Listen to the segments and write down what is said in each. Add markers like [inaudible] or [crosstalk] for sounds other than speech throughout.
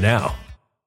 now.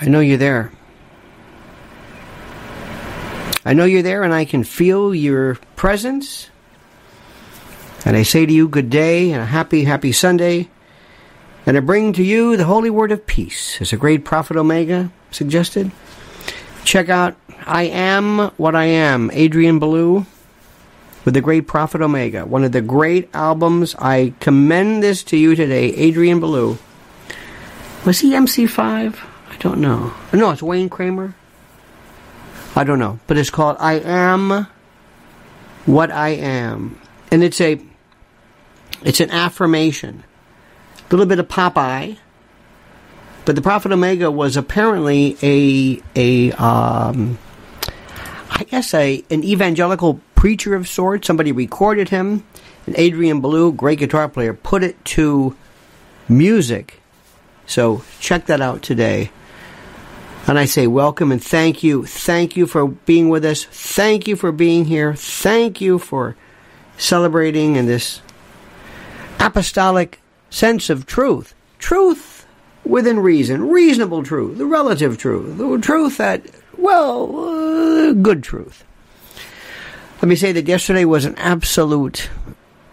I know you're there. I know you're there and I can feel your presence. And I say to you, good day and a happy, happy Sunday. And I bring to you the holy word of peace, as a great prophet Omega suggested. Check out I Am What I Am, Adrian Belew, with the great prophet Omega. One of the great albums. I commend this to you today, Adrian Belew. Was he MC5? Don't know. No, it's Wayne Kramer. I don't know, but it's called I Am What I Am. And it's a it's an affirmation. A little bit of Popeye. But the Prophet Omega was apparently a a um, I guess a an evangelical preacher of sorts. Somebody recorded him, and Adrian Belew, great guitar player, put it to music. So check that out today. And I say welcome and thank you. Thank you for being with us. Thank you for being here. Thank you for celebrating in this apostolic sense of truth. Truth within reason, reasonable truth, the relative truth, the truth that, well, uh, good truth. Let me say that yesterday was an absolute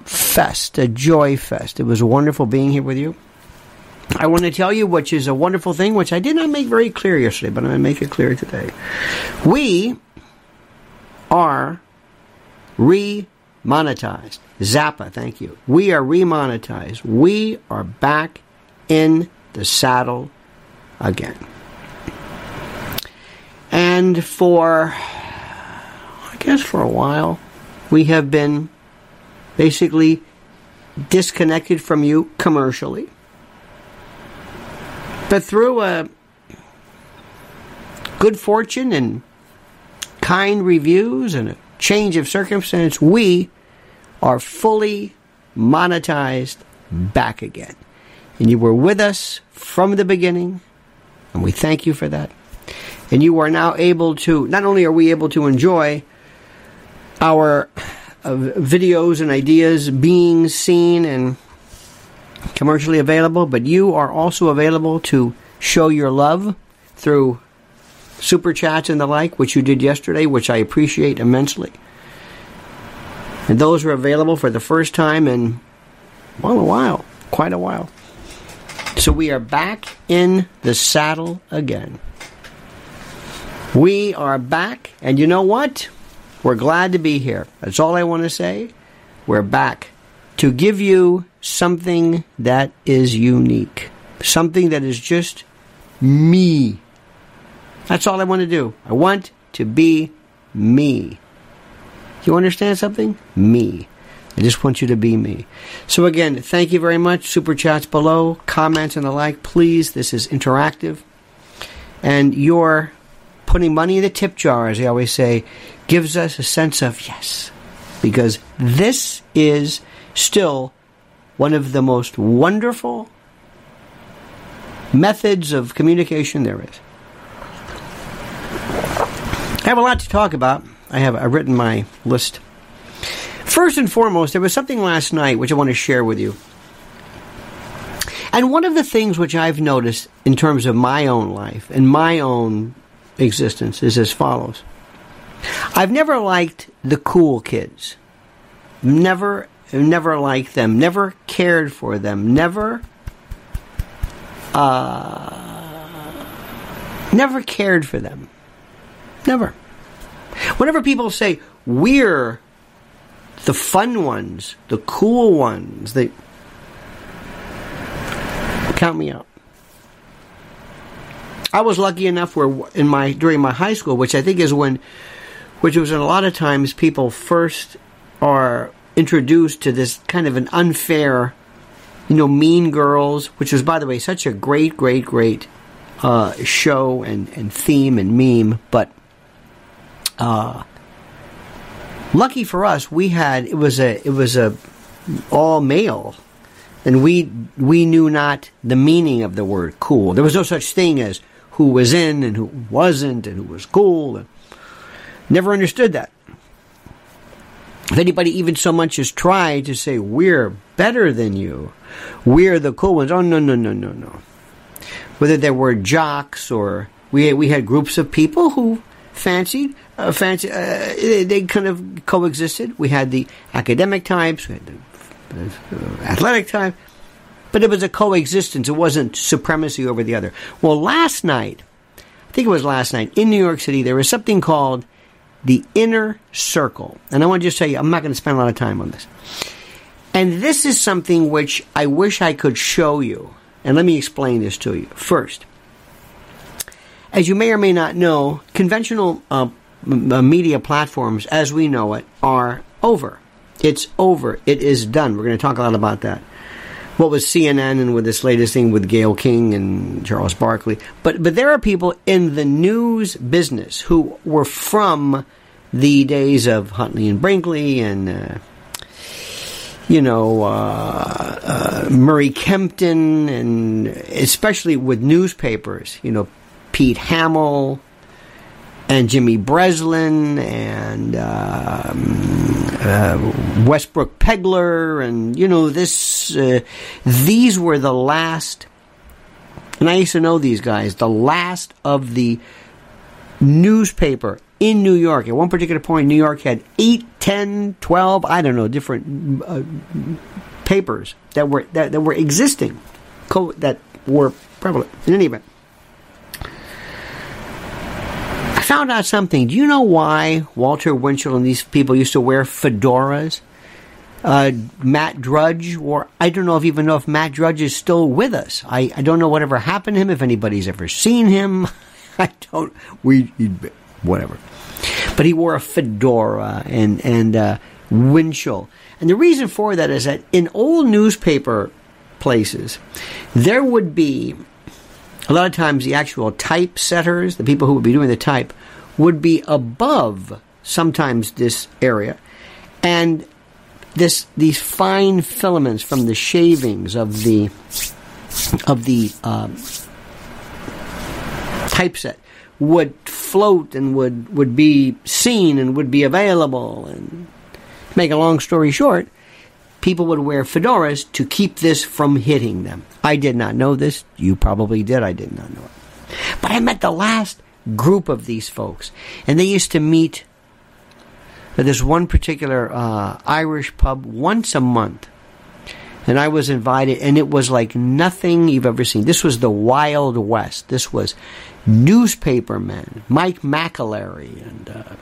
fest, a joy fest. It was wonderful being here with you. I want to tell you, which is a wonderful thing, which I did not make very clear yesterday, but I'm going to make it clear today. We are re monetized. Zappa, thank you. We are remonetized. We are back in the saddle again. And for, I guess, for a while, we have been basically disconnected from you commercially. But through a good fortune and kind reviews and a change of circumstance, we are fully monetized back again. And you were with us from the beginning, and we thank you for that. And you are now able to, not only are we able to enjoy our uh, videos and ideas being seen and commercially available, but you are also available to show your love through super chats and the like, which you did yesterday, which I appreciate immensely. And those are available for the first time in, well, a while, quite a while. So we are back in the saddle again. We are back, and you know what? We're glad to be here. That's all I want to say. We're back to give you something that is unique, something that is just me. That's all I want to do. I want to be me. You understand something? Me. I just want you to be me. So again, thank you very much. Super chats below, comments and the like. Please, this is interactive. And your putting money in the tip jar, as I always say, gives us a sense of yes. Because this is still one of the most wonderful methods of communication there is. I have a lot to talk about. I have I've written my list. First and foremost, there was something last night which I want to share with you. And one of the things which I've noticed in terms of my own life and my own existence is as follows. I've never liked the cool kids. Never never liked them, never cared for them, never uh, never cared for them. Never. Whenever people say we're the fun ones, the cool ones, they count me out. I was lucky enough where in my during my high school, which I think is when, which was a lot of times people first are introduced to this kind of an unfair, you know, Mean Girls, which was by the way such a great, great, great uh, show and and theme and meme, but uh, lucky for us, we had it was a it was a all male, and we we knew not the meaning of the word cool. There was no such thing as who was in and who wasn't and who was cool. And never understood that. If anybody even so much as tried to say we're better than you, we're the cool ones. Oh no no no no no. Whether they were jocks or we we had groups of people who fancied uh, fancy. Uh, they, they, kind of coexisted. We had the academic types, we had the uh, athletic type, but it was a coexistence. It wasn't supremacy over the other. Well, last night, I think it was last night in New York City, there was something called the inner circle, and I want to just tell you, I'm not going to spend a lot of time on this. And this is something which I wish I could show you. And let me explain this to you. First, as you may or may not know, conventional uh, media platforms as we know it are over. It's over. It is done. We're going to talk a lot about that. What was CNN and with this latest thing with Gayle King and Charles Barkley. But but there are people in the news business who were from the days of Huntley and Brinkley and uh, you know uh, uh, Murray Kempton and especially with newspapers, you know Pete Hamill and Jimmy Breslin and um, uh, Westbrook Pegler and you know this uh, these were the last and I used to know these guys the last of the newspaper in New York. At one particular point New York had 8 10 12 I don't know different uh, papers that were that, that were existing that were prevalent. In any event found out something. Do you know why Walter Winchell and these people used to wear fedoras? Uh, Matt Drudge, or I don't know if even know if Matt Drudge is still with us. I, I don't know whatever happened to him, if anybody's ever seen him. [laughs] I don't, we, whatever. But he wore a fedora and, and, uh, Winchell. And the reason for that is that in old newspaper places, there would be a lot of times the actual typesetters, the people who would be doing the type, would be above sometimes this area. And this these fine filaments from the shavings of the of the um, typeset would float and would, would be seen and would be available. And make a long story short, people would wear fedoras to keep this from hitting them. I did not know this. You probably did. I did not know it. But I met the last group of these folks, and they used to meet at this one particular uh, Irish pub once a month. And I was invited, and it was like nothing you've ever seen. This was the Wild West. This was newspapermen, Mike McAlary, and uh,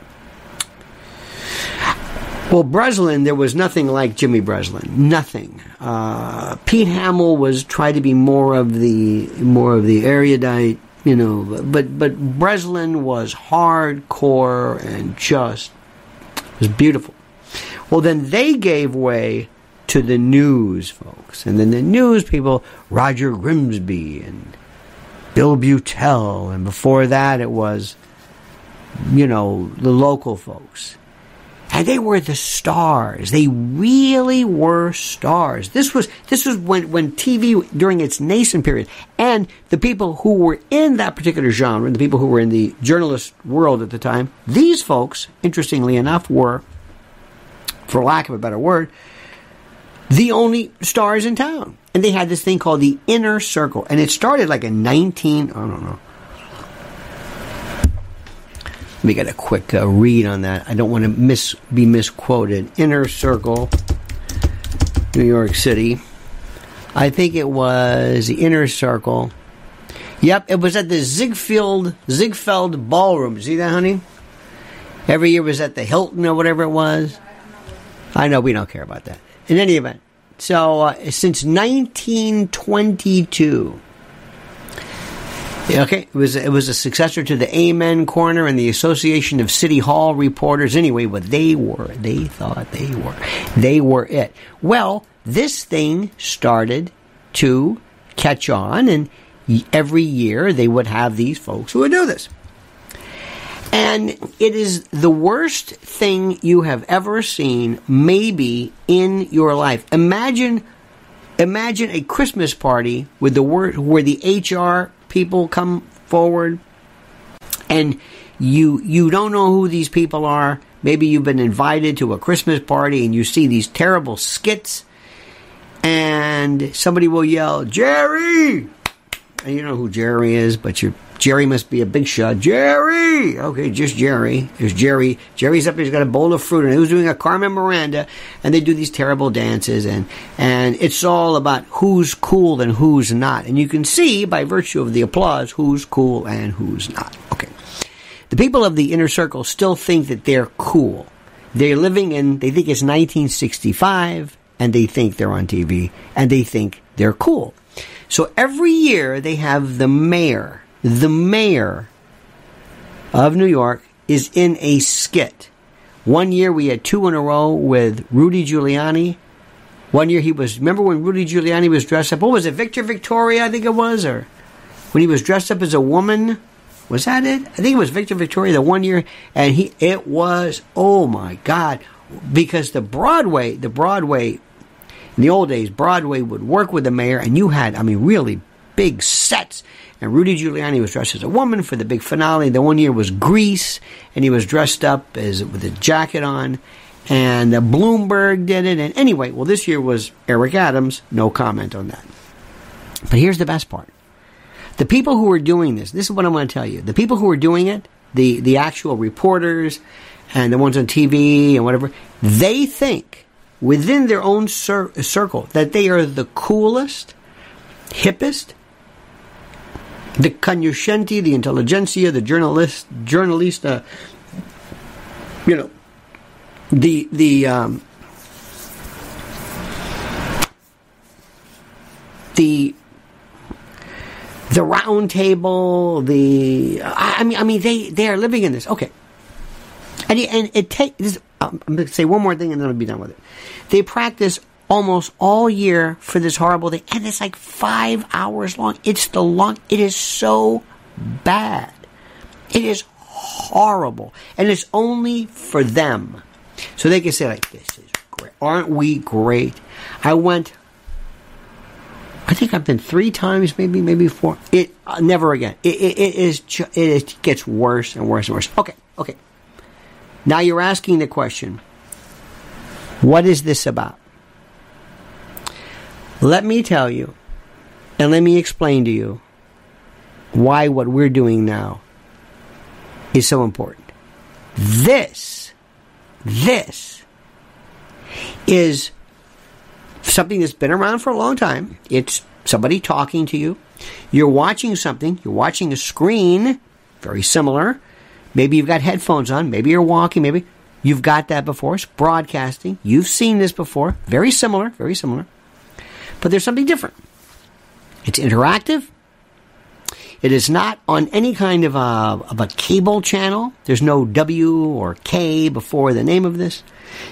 well, Breslin, there was nothing like Jimmy Breslin. Nothing. Uh, Pete Hamill was tried to be more of the more of the erudite, you know, but but Breslin was hardcore and just was beautiful. Well, then they gave way to the news folks, and then the news people, Roger Grimsby and Bill Beutel, and before that it was, you know, the local folks. And they were the stars. They really were stars. This was this was when when TV during its nascent period, and the people who were in that particular genre, the people who were in the journalist world at the time, these folks, interestingly enough, were, for lack of a better word, the only stars in town. And they had this thing called the Inner Circle, and it started like in 19, I don't know, let me get a quick uh, read on that. I don't want to miss be misquoted. Inner Circle, New York City. I think it was the Inner Circle. Yep, it was at the Ziegfeld Ziegfeld Ballroom. See that, honey? Every year was at the Hilton or whatever it was. I know we don't care about that. In any event, so uh, since 1922, Okay, it was it was a successor to the Amen Corner and the Association of City Hall Reporters. Anyway, what they were, they thought they were, they were it. Well, this thing started to catch on, and every year they would have these folks who would do this. And it is the worst thing you have ever seen, maybe in your life. Imagine, imagine a Christmas party with the word where the HR people come forward and you you don't know who these people are. Maybe you've been invited to a Christmas party and you see these terrible skits and somebody will yell, "Jerry!" And you know who Jerry is, but you Jerry must be a big shot. Jerry! Okay, just Jerry. There's Jerry. Jerry's up, here. he's got a bowl of fruit, and he was doing a Carmen Miranda, and they do these terrible dances, and, and it's all about who's cool and who's not. And you can see, by virtue of the applause, who's cool and who's not. Okay. The people of the inner circle still think that they're cool. They're living in, they think it's 1965, and they think they're on TV, and they think they're cool. So every year they have the mayor the mayor of New York is in a skit. One year we had two in a row with Rudy Giuliani. One year he was, remember when Rudy Giuliani was dressed up? What was it, Victor Victoria, I think it was? Or when he was dressed up as a woman Was that it? I think it was Victor Victoria the one year, and he it was oh my god, because the Broadway, the Broadway, in the old days, Broadway would work with the mayor, and you had I mean really big sets. And Rudy Giuliani was dressed as a woman for the big finale. The one year was Grease, and he was dressed up as with a jacket on. And uh, Bloomberg did it. And anyway, well, this year was Eric Adams. No comment on that. But here's the best part. The people who are doing this, this is what I'm going to tell you. The people who are doing it, the, the actual reporters and the ones on TV and whatever, they think within their own cir- circle that they are the coolest, hippest, the cognoscenti, the intelligentsia, the journalist, journalista, you know, the the um, the the round table, the I mean, I mean, they they are living in this. Okay, and and it take this. I'm going to say one more thing, and then I'll be done with it. They practice almost all year for this horrible thing, and it's like five hours long. It's the long. It is so bad. It is horrible, and it's only for them, so they can say like, "This is great. Aren't we great?" I went I think I've been three times, maybe, maybe four. It uh, never again. It, it, it is. It is, gets worse and worse and worse. Okay, okay. Now you're asking the question: What is this about? Let me tell you, and let me explain to you why what we're doing now is so important. This, this is something that's been around for a long time. It's somebody talking to you. You're watching something. You're watching a screen, very similar. Maybe you've got headphones on. Maybe you're walking. Maybe you've got that before. It's broadcasting. You've seen this before. Very similar. Very similar. But there's something different. It's interactive. It is not on any kind of a, of a cable channel. There's no W or K before the name of this.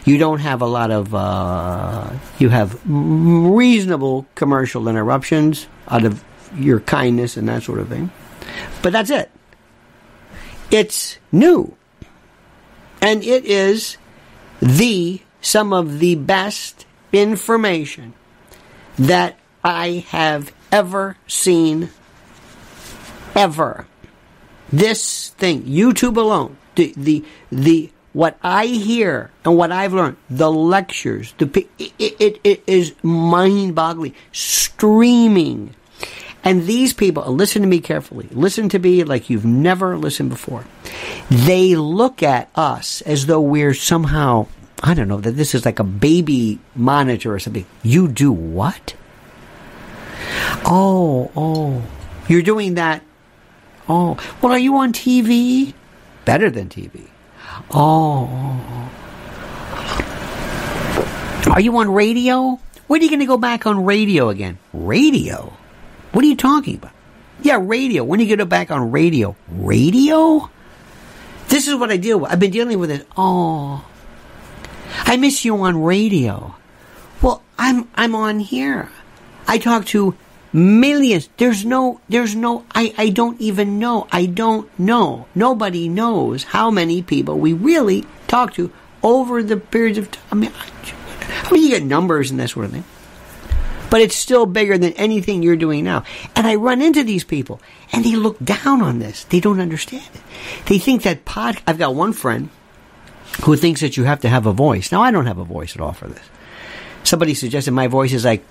You don't have a lot of, uh, you have reasonable commercial interruptions out of your kindness and that sort of thing. But that's it. It's new. And it is the, some of the best information that I have ever seen ever. This thing, YouTube alone, the, the, the, what I hear and what I've learned, the lectures, the, it, it, it is mind boggling. Streaming. And these people, listen to me carefully. Listen to me like you've never listened before. They look at us as though we're somehow, I don't know, that this is like a baby monitor or something. You do what? Oh, oh. You're doing that. Oh, well, are you on TV? Better than TV. Oh, oh, oh. Are you on radio? When are you going to go back on radio again? Radio? What are you talking about? Yeah, radio. When are you going to go back on radio? Radio? This is what I deal with. I've been dealing with it. Oh. I miss you on radio. Well, I'm I'm on here. I talk to millions. There's no, there's no, I, I don't even know. I don't know. Nobody knows how many people we really talk to over the periods of time. I mean, I mean, you get numbers and that sort of thing. But it's still bigger than anything you're doing now. And I run into these people and they look down on this. They don't understand it. They think that pod, I've got one friend who thinks that you have to have a voice. Now, I don't have a voice at all for this. Somebody suggested my voice is like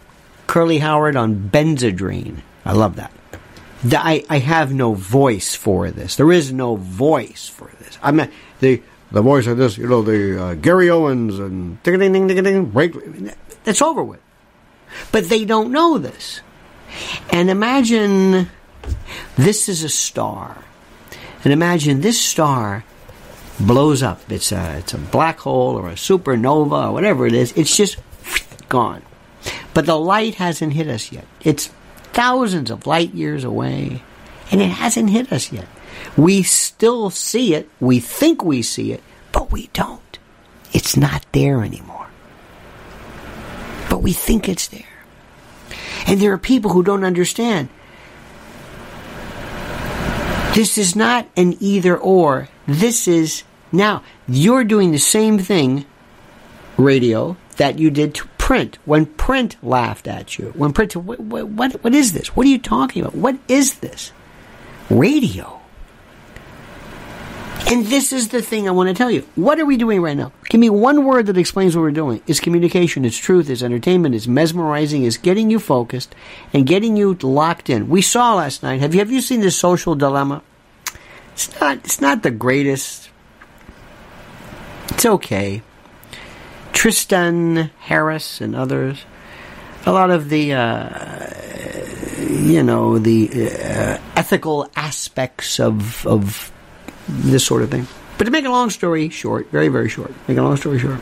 Curly Howard on Benzedrine. I love that. I, I have no voice for this. There is no voice for this. I'm not the the voice of this. You know the uh, Gary Owens and ding ding ding ding ding break. That's over with. But they don't know this. And imagine this is a star, and imagine this star blows up. It's a it's a black hole or a supernova or whatever it is. It's just gone. But the light hasn't hit us yet. It's thousands of light years away, and it hasn't hit us yet. We still see it, we think we see it, but we don't. It's not there anymore. But we think it's there. And there are people who don't understand. This is not an either or. This is now you're doing the same thing, radio, that you did to print when print laughed at you. When print, what, what, what is this? What are you talking about? What is this? Radio. And this is the thing I want to tell you. What are we doing right now? Give me one word that explains what we're doing. It's communication, it's truth, it's entertainment, it's mesmerizing, it's getting you focused and getting you locked in. We saw last night. Have you have you seen the social dilemma? It's not it's not the greatest. It's okay. Tristan Harris and others. A lot of the uh, you know the uh, ethical aspects of of this sort of thing. But to make a long story short, very, very short, make a long story short,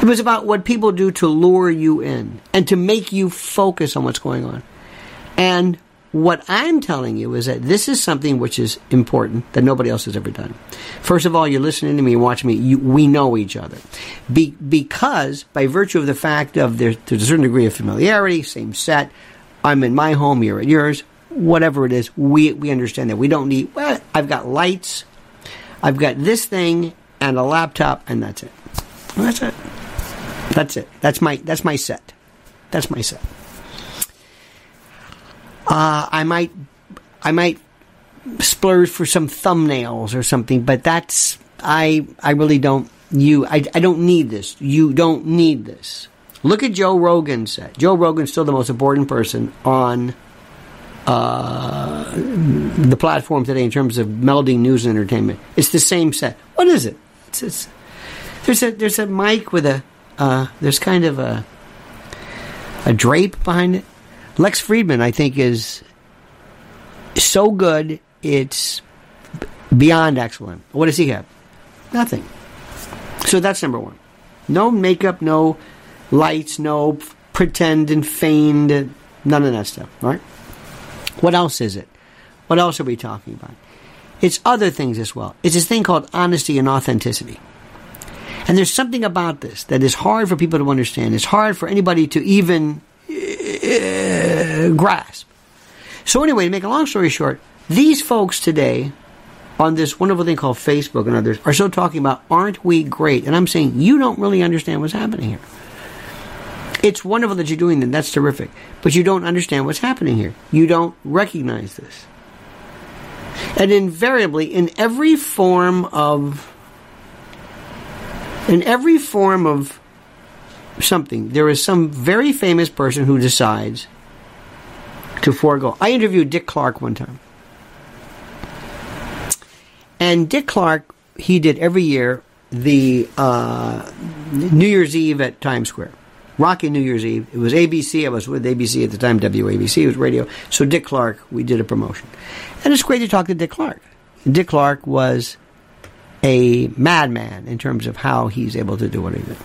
it was about what people do to lure you in and to make you focus on what's going on. And what I'm telling you is that this is something which is important that nobody else has ever done. First of all, you're listening to me watching me. You, we know each other, Be, because by virtue of the fact of there's, there's a certain degree of familiarity, same set. I'm in my home, you're at yours whatever it is, we we understand that we don't need. Well, I've got lights, I've got this thing and a laptop, and that's it. That's it. That's it. That's my that's my set. That's my set. Uh, I might I might splurge for some thumbnails or something, but that's I I really don't you I, I don't need this. You don't need this. Look at Joe Rogan's set. Joe Rogan's still the most important person on uh, the platform today in terms of melding news and entertainment. It's the same set. What is it? It's, it's, there's a there's a mic with a uh, there's kind of a a drape behind it. Lex Fridman, I think, is so good it's beyond excellent. What does he have? Nothing. So that's number one. No makeup, no lights, no pretend and feigned, none of that stuff. Right? What else is it? What else are we talking about? It's other things as well. It's this thing called honesty and authenticity. And there's something about this that is hard for people to understand. It's hard for anybody to even uh, grasp. So, anyway, to make a long story short, these folks today on this wonderful thing called Facebook and others are still talking about, aren't we great? And I'm saying, you don't really understand what's happening here. It's wonderful that you're doing that. That's terrific. But you don't understand what's happening here. You don't recognize this. And invariably, in every form of in every form of something, there is some very famous person who decides to forego. I interviewed Dick Clark one time. And Dick Clark, he did every year the uh, New Year's Eve at Times Square. Rocky New Year's Eve. It was ABC. I was with ABC at the time, WABC. It was radio. So Dick Clark, we did a promotion. And it's great to talk to Dick Clark. Dick Clark was a madman in terms of how he's able to do what he did.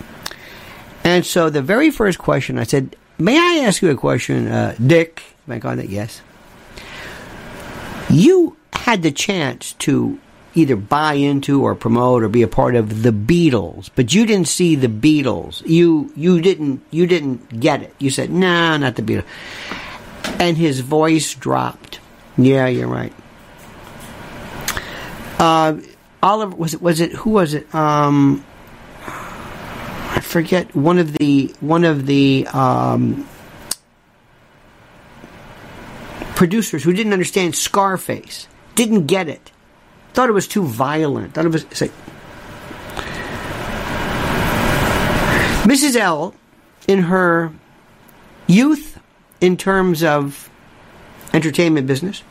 And so the very first question I said, May I ask you a question, uh, Dick? Am I calling it? Yes. You had the chance to either buy into or promote or be a part of the Beatles, but you didn't see the Beatles. You you didn't you didn't get it. You said, "No, nah, not the Beatles." And his voice dropped. Yeah, you're right. Uh, Oliver was it was it who was it? Um, I forget one of the one of the um, producers who didn't understand Scarface, didn't get it Thought it was too violent. Thought it was like Mrs. L, in her youth, in terms of entertainment business,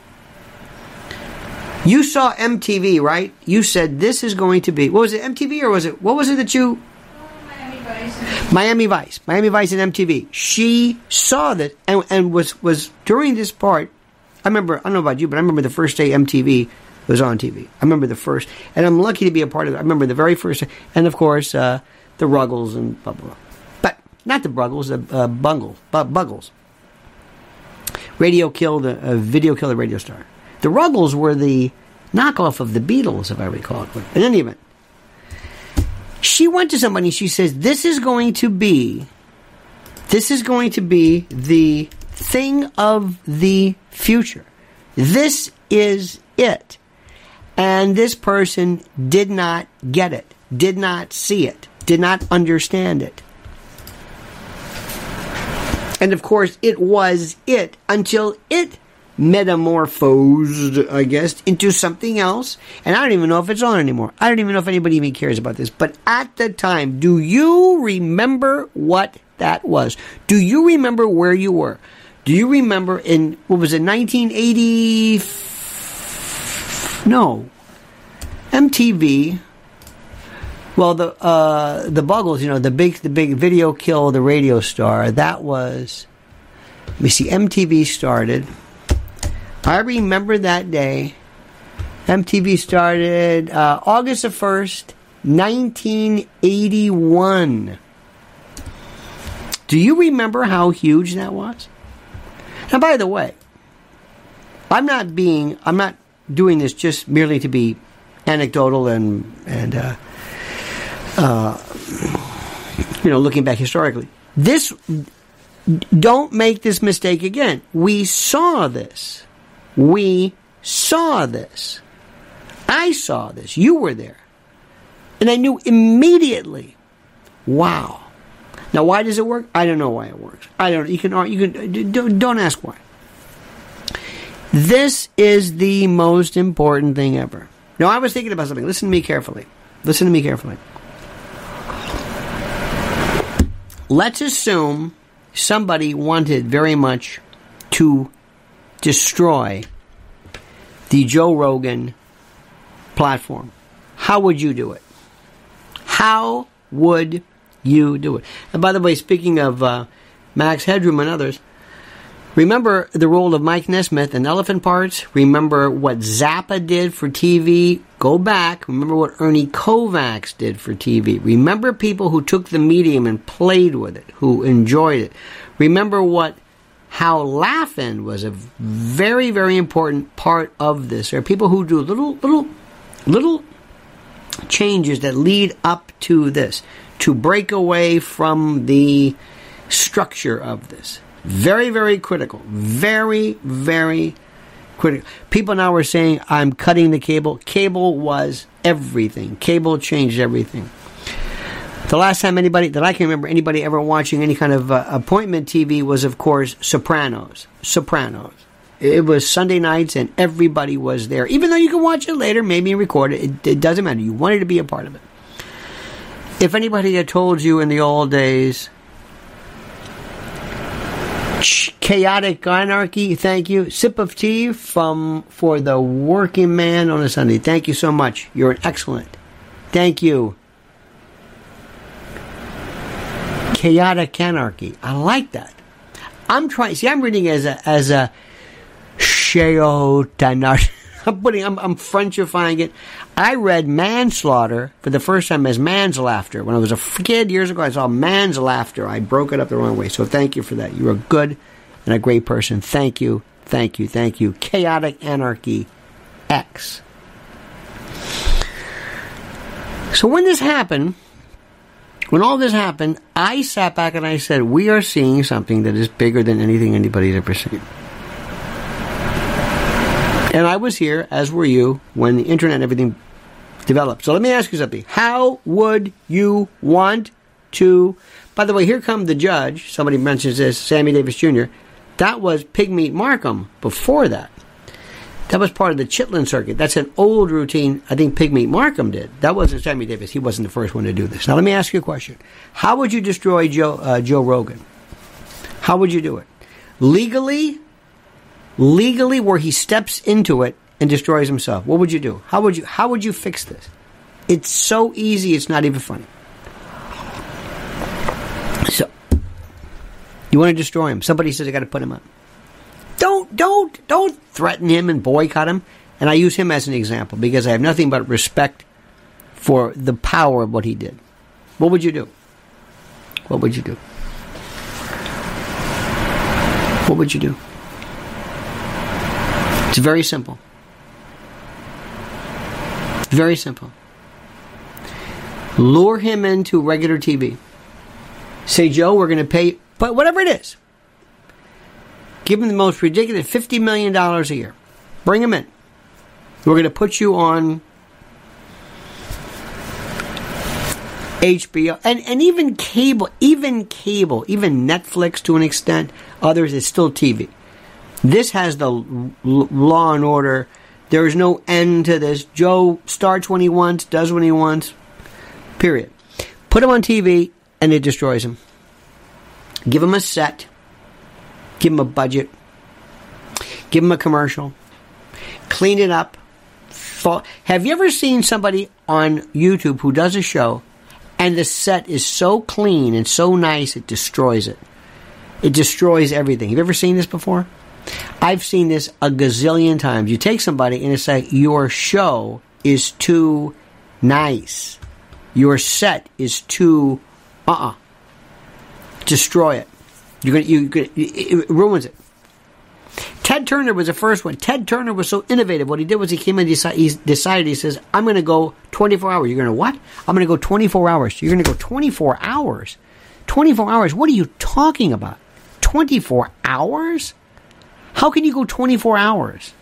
you saw MTV, right? You said this is going to be what was it? MTV or was it what was it that you? Miami Vice. Miami Vice, Miami Vice, and MTV. She saw that and, and was was during this part. I remember. I don't know about you, but I remember the first day MTV was on TV. I remember the first, and I'm lucky to be a part of it. I remember the very first, and of course, uh, the Ruggles and blah, blah, blah. But not the Ruggles, the uh, Bungles, Buggles. Radio killed, uh, video killed a radio star. The Ruggles were the knockoff of the Beatles, if I recall. In any event, she went to somebody she says, This is going to be, this is going to be the thing of the future. This is it. And this person did not get it, did not see it, did not understand it. And of course, it was it until it metamorphosed, I guess, into something else. And I don't even know if it's on anymore. I don't even know if anybody even cares about this. But at the time, do you remember what that was? Do you remember where you were? Do you remember in, what was it, 1980? No. MTV. Well, the uh, the Buggles, you know, the big the big video kill the radio star. That was. Let me see. MTV started. I remember that day. MTV started uh, August the first, nineteen eighty one. Do you remember how huge that was? Now, by the way, I'm not being, I'm not doing this just merely to be anecdotal and and uh, uh, you know looking back historically. This don't make this mistake again. We saw this. We saw this. I saw this. You were there, and I knew immediately. Wow. Now, why does it work? I don't know why it works. I don't. You can. You can. Don't ask why. This is the most important thing ever. Now, I was thinking about something. Listen to me carefully. Listen to me carefully. Let's assume somebody wanted very much to destroy the Joe Rogan platform. How would you do it? How would you do it? And by the way, speaking of uh, Max Headroom and others, Remember the role of Mike Nesmith in Elephant Parts? Remember what Zappa did for TV? Go back. Remember what Ernie Kovacs did for TV. Remember people who took the medium and played with it, who enjoyed it. Remember what Hal Laugh-In was a very, very important part of this. There are people who do little, little, little changes that lead up to this to break away from the structure of this. Very, very critical. Very, very critical. People now are saying, I'm cutting the cable. Cable was everything. Cable changed everything. The last time anybody that I can remember anybody ever watching any kind of uh, appointment TV was, of course, Sopranos. Sopranos. It was Sunday nights and everybody was there. Even though you can watch it later, maybe record it, it, it doesn't matter. You wanted to be a part of it. If anybody had told you in the old days chaotic anarchy. Thank you. Sip of tea from for the working man on a Sunday. Thank you so much. You're an excellent. Thank you. Chaotic anarchy. I like that. I'm trying. See, I'm reading as a as a chaotic. Anarchy. [laughs] I'm putting. I'm, I'm Frenchifying it. I read manslaughter for the first time as man's laughter. When I was a kid years ago, I saw man's laughter. I broke it up the wrong way. So thank you for that. You're a good and a great person. Thank you, thank you, thank you. Chaotic Anarchy X. So when this happened, when all this happened, I sat back and I said, We are seeing something that is bigger than anything anybody's ever seen. And I was here, as were you, when the internet and everything developed. So let me ask you something. How would you want to? By the way, here come the judge. Somebody mentions this, Sammy Davis Jr. That was Pigmeat Markham before that. That was part of the Chitlin circuit. That's an old routine I think Pigmeat Markham did. That wasn't Sammy Davis. He wasn't the first one to do this. Now let me ask you a question. How would you destroy Joe, uh, Joe Rogan? How would you do it? Legally legally where he steps into it and destroys himself. What would you do? How would you how would you fix this? It's so easy, it's not even funny. So you want to destroy him. Somebody says I gotta put him up. Don't don't don't threaten him and boycott him. And I use him as an example because I have nothing but respect for the power of what he did. What would you do? What would you do? What would you do? It's very simple. Very simple. Lure him into regular TV. Say, Joe, we're going to pay, but whatever it is. Give him the most ridiculous $50 million a year. Bring him in. We're going to put you on HBO and, and even cable, even cable, even Netflix to an extent. Others, it's still TV. This has the law and order. There is no end to this. Joe starts when he wants, does when he wants. Period. Put him on TV, and it destroys him. Give him a set. Give him a budget. Give him a commercial. Clean it up. Have you ever seen somebody on YouTube who does a show and the set is so clean and so nice it destroys it? It destroys everything. Have you ever seen this before? I've seen this a gazillion times. You take somebody and it's like your show is too nice. Your set is too uh uh-uh. uh Destroy it. You're gonna you it ruins it. Ted Turner was the first one. Ted Turner was so innovative. What he did was he came in and he decided, he says, I'm going to go 24 hours. You're going to what? I'm going to go 24 hours. You're going to go 24 hours? 24 hours? What are you talking about? 24 hours? How can you go 24 hours?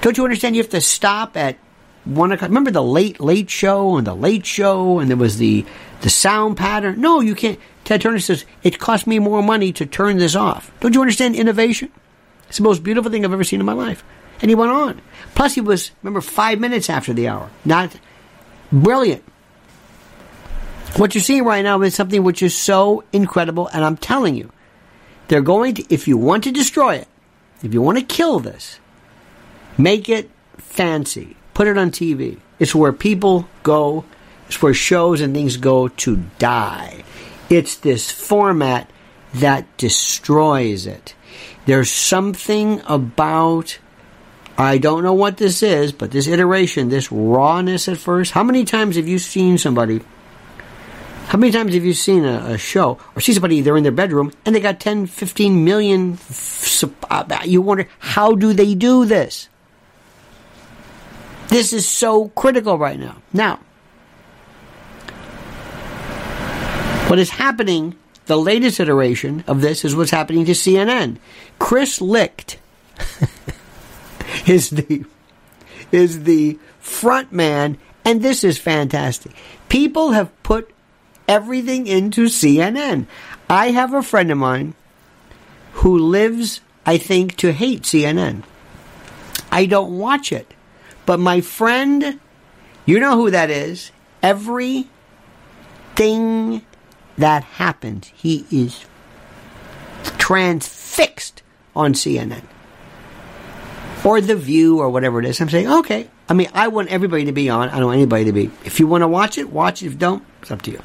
Don't you understand? You have to stop at one o'clock. Remember the late late show and the late show, and there was the the sound pattern. No, you can't. Ted Turner says it cost me more money to turn this off. Don't you understand innovation? It's the most beautiful thing I've ever seen in my life. And he went on. Plus, he was remember five minutes after the hour. Not brilliant. What you're seeing right now is something which is so incredible, and I'm telling you, they're going to, if you want to destroy it, if you want to kill this, make it fancy. Put it on TV. It's where people go, it's where shows and things go to die. It's this format that destroys it. There's something about, I don't know what this is, but this iteration, this rawness at first. How many times have you seen somebody how many times have you seen a, a, show or see somebody, they're in their bedroom and they got 10, 15 million? Uh, you wonder, how do they do this? This is so critical right now. Now, what is happening, the latest iteration of this is what's happening to CNN. Chris Licht [laughs] is the is the front man, and this is fantastic. People have put everything into CNN. I have a friend of mine who lives, I think, to hate CNN. I don't watch it. But my friend, you know who that is. Every thing that happens, he is transfixed on CNN or The View or whatever it is. I'm saying, okay. I mean, I want everybody to be on. I don't want anybody to be. If you want to watch it, watch it. If don't, it's up to you.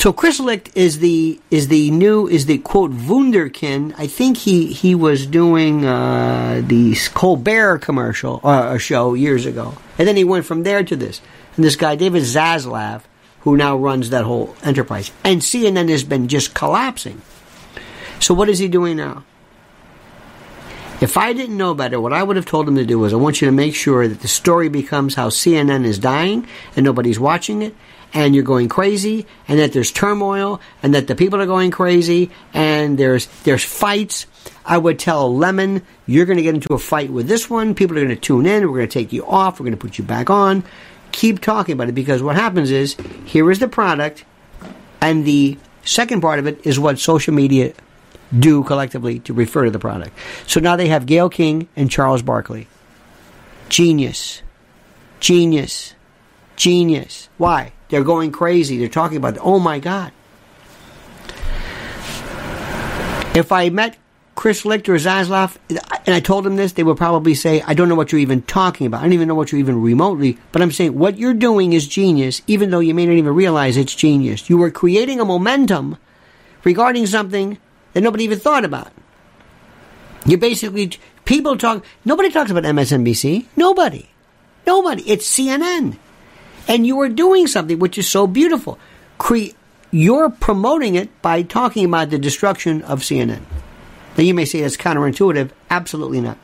So Chris Licht is the is the new is the quote wunderkind. I think he he was doing uh, the Colbert commercial uh, show years ago, and then he went from there to this. And this guy David Zaslav, who now runs that whole enterprise, and CNN has been just collapsing. So what is he doing now? If I didn't know better, what I would have told him to do was I want you to make sure that the story becomes how CNN is dying and nobody's watching it, and you're going crazy and that there's turmoil and that the people are going crazy and there's there's fights. I would tell lemon you're going to get into a fight with this one. People are going to tune in. We're going to take you off. We're going to put you back on. Keep talking about it because what happens is here is the product and the second part of it is what social media do collectively to refer to the product. So now they have Gayle King and charles barkley. Genius. Genius. Genius. Why they're going crazy. They're talking about, oh my God. If I met Chris Licht or Zaslav and I told them this, they would probably say, I don't know what you're even talking about. I don't even know what you're even remotely. But I'm saying what you're doing is genius, even though you may not even realize it's genius. You are creating a momentum regarding something that nobody even thought about. You're basically, people talk, nobody talks about MSNBC. Nobody. Nobody. It's CNN. And you are doing something which is so beautiful. Cre- you're promoting it by talking about the destruction of CNN. Now you may say that's counterintuitive. Absolutely not.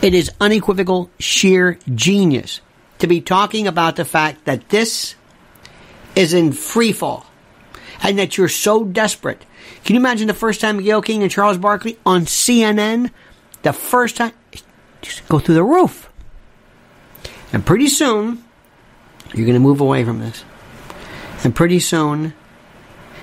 It is unequivocal, sheer genius to be talking about the fact that this is in free fall and that you're so desperate. Can you imagine the first time Gayle King and Charles Barkley on CNN the first time, just go through the roof. And pretty soon, you're going to move away from this. And pretty soon,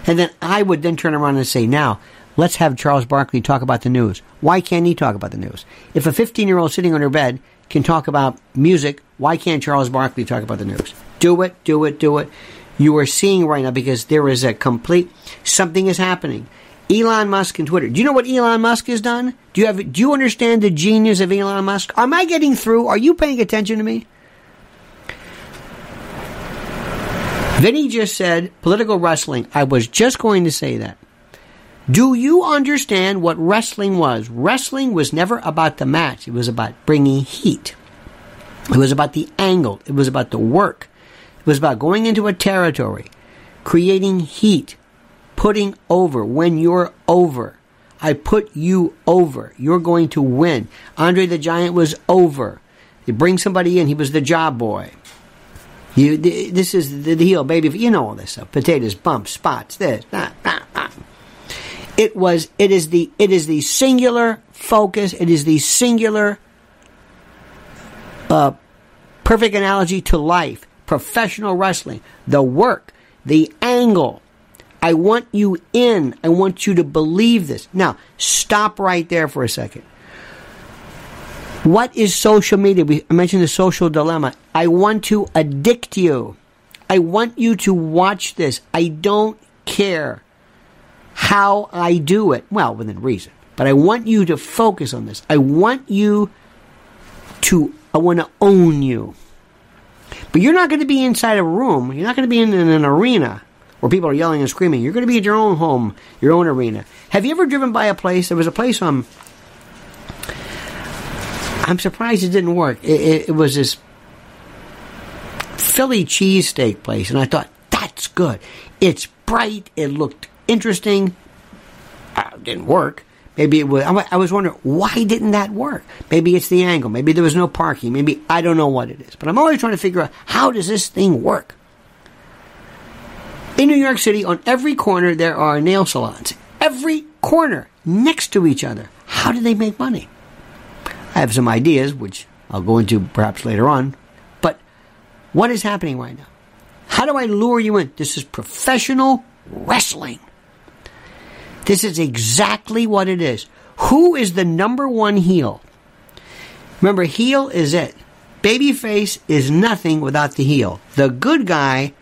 and then I would then turn around and say, now, let's have Charles Barkley talk about the news. Why can't he talk about the news? If a 15 year old sitting on her bed can talk about music, why can't Charles Barkley talk about the news? Do it, do it, do it. You are seeing right now because there is a complete, something is happening. Elon Musk and Twitter. Do you know what Elon Musk has done? Do you have, do you understand the genius of Elon Musk? Am I getting through? Are you paying attention to me? Vinny just said political wrestling. I was just going to say that. Do you understand what wrestling was? Wrestling was never about the match. It was about bringing heat. It was about the angle. It was about the work. It was about going into a territory, creating heat, putting over when you're over. I put you over. You're going to win. Andre the Giant was over. You bring somebody in, he was the job boy. You, this is the heel, baby. You know all this stuff. Potatoes, bumps, spots, this, that, that, that. It was, it is the, it is the singular focus. It is the singular, uh, perfect analogy to life. Professional wrestling. The work, the angle. I want you in. I want you to believe this. Now, stop right there for a second. What is social media? We mentioned the social dilemma. I want to addict you. I want you to watch this. I don't care how I do it. Well, within reason. But I want you to focus on this. I want you to, I want to own you. But you're not going to be inside a room. You're not going to be in, an arena where people are yelling and screaming. You're going to be at your own home, your own arena. Have you ever driven by a place? There was a place on I'm surprised it didn't work. It, it, it was this Philly cheesesteak place, and I thought, that's good. It's bright, it looked interesting. Uh, didn't work. Maybe it was. I was wondering why didn't that work? Maybe it's the angle. Maybe there was no parking. Maybe I don't know what it is. But I'm always trying to figure out how does this thing work. In New York City, on every corner there are nail salons. Every corner next to each other. How do they make money? I have some ideas, which I'll go into perhaps later on. But what is happening right now? How do I lure you in? This is professional wrestling. This is exactly what it is. Who is the number one heel? Remember, heel is it. Babyface is nothing without the heel. The good guy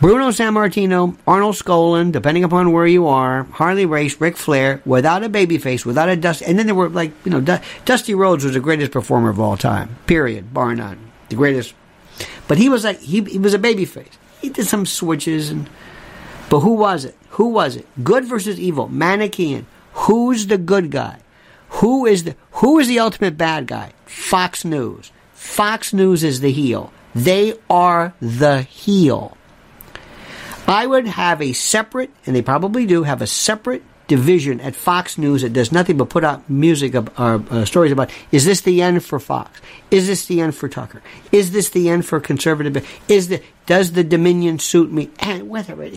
Bruno Sammartino, Arnold Skaaland, depending upon where you are, Harley Race, Ric Flair, without a babyface, without a dust, and then there were like you know, du- Dusty Rhodes was the greatest performer of all time, period, bar none, the greatest. But he was like he, he was a babyface. He did some switches, and but who was it? Who was it? Good versus evil, Manichean. Who's the good guy? Who is the who is the ultimate bad guy? Fox News. Fox News is the heel. They are the heel. I would have a separate, and they probably do, have a separate division at Fox News that does nothing but put out music or uh, uh, stories about is this the end for Fox? Is this the end for Tucker? Is this the end for conservative? Is the does the Dominion suit me? And whether it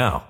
now.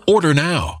Order now.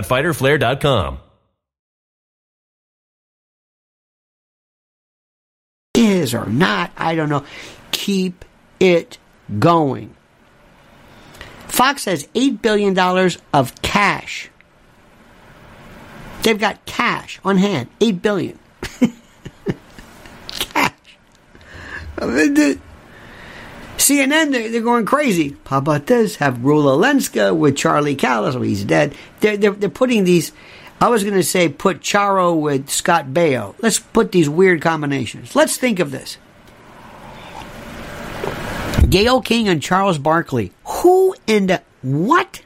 www.fighterflare.com. is or not, I don't know. Keep it going. Fox has $8 billion of cash. They've got cash on hand, 8 billion. [laughs] cash. CNN, they're, they're going crazy. How about this? Have Rula Lenska with Charlie Callas. Oh, he's dead. They're, they're, they're putting these. I was going to say put Charo with Scott Baio. Let's put these weird combinations. Let's think of this. Gayle King and Charles Barkley. Who the what?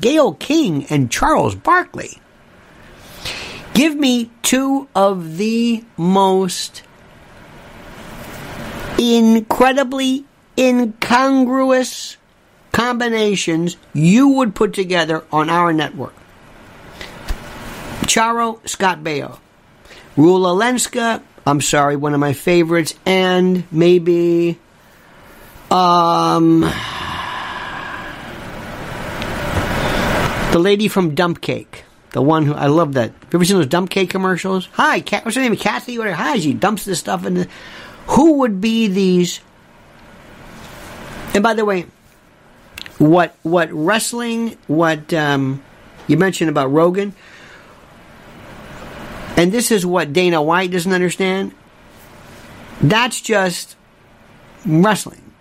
Gayle King and Charles Barkley. Give me two of the most incredibly incongruous combinations you would put together on our network. Charo, Scott Baio. Rula Lenska, I'm sorry, one of my favorites, and maybe um the lady from Dump Cake. The one who I love that. Have you ever seen those dump cake commercials? Hi, Kat, what's her name? Kathy? Hi, she dumps this stuff in the. Who would be these? And by the way, what what wrestling? What um, you mentioned about Rogan? And this is what Dana White doesn't understand. That's just wrestling.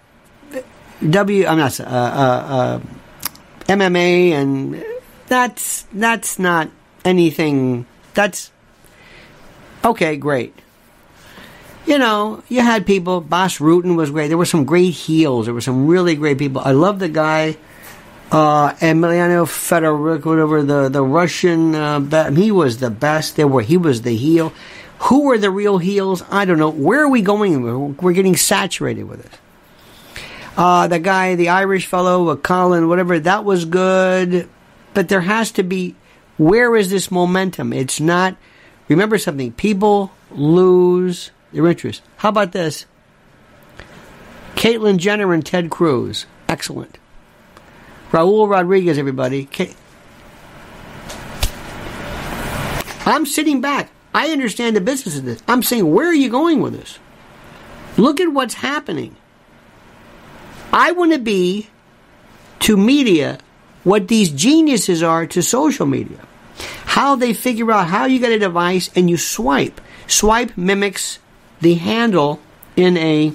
W. I'm not uh, uh, uh, MMA, and that's that's not anything. That's okay. Great. You know, you had people. Bas Rutten was great. There were some great heels. There were some really great people. I love the guy. Uh, Emeliano Fedoruk, whatever the the Russian, uh, he was the best. There were he was the heel. Who were the real heels? I don't know. Where are we going? We're getting saturated with it. Uh, the guy, the Irish fellow, uh, Colin, whatever, that was good. But there has to be, where is this momentum? It's not, remember something, people lose their interest. How about this? Caitlyn Jenner and Ted Cruz. Excellent. Raul Rodriguez, everybody. I'm sitting back. I understand the business of this. I'm saying, where are you going with this? Look at what's happening. I want to be to media what these geniuses are to social media. How they figure out how you get a device and you swipe. Swipe mimics the handle in a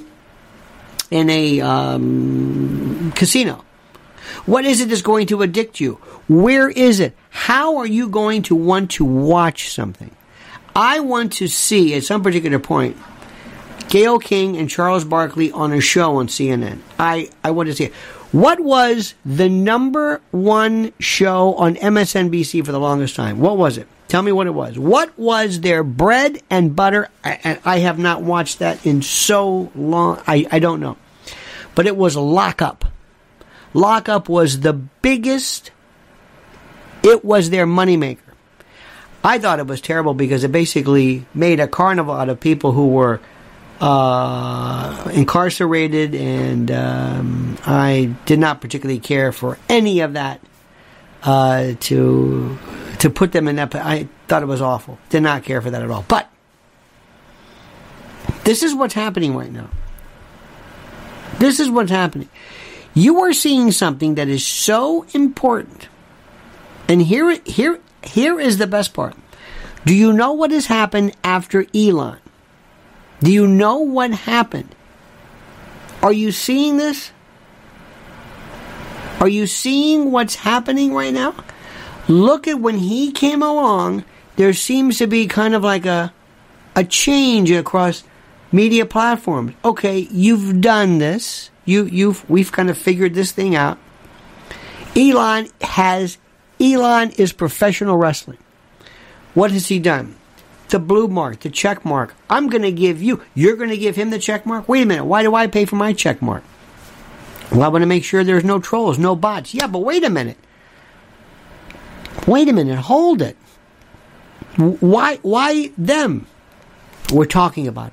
in a um, casino? What is it that's going to addict you? Where is it? How are you going to want to watch something? I want to see at some particular point Gayle King and Charles Barkley on a show on CNN. I, I want to see it. What was the number one show on MSNBC for the longest time? What was it? Tell me what it was. What was their bread and butter? I, I have not watched that in so long. I, I don't know. But it was Lockup. Lockup was the biggest, it was their moneymaker. I thought it was terrible because it basically made a carnival out of people who were uh, incarcerated, and um, I did not particularly care for any of that. Uh, to to put them in that, I thought it was awful. Did not care for that at all. But this is what's happening right now. This is what's happening. You are seeing something that is so important. And here, here, here is the best part. Do you know what has happened after Elon? Do you know what happened? Are you seeing this? Are you seeing what's happening right now? Look at when he came along, there seems to be kind of like a a change across media platforms. Okay, you've done this. You you've we've kind of figured this thing out. Elon has Elon is professional wrestling. What has he done? The blue mark, the check mark. I'm going to give you, you're going to give him the check mark? Wait a minute, why do I pay for my check mark? Well, I want to make sure there's no trolls, no bots. Yeah, but wait a minute. Wait a minute, hold it. Why, why them? We're talking about.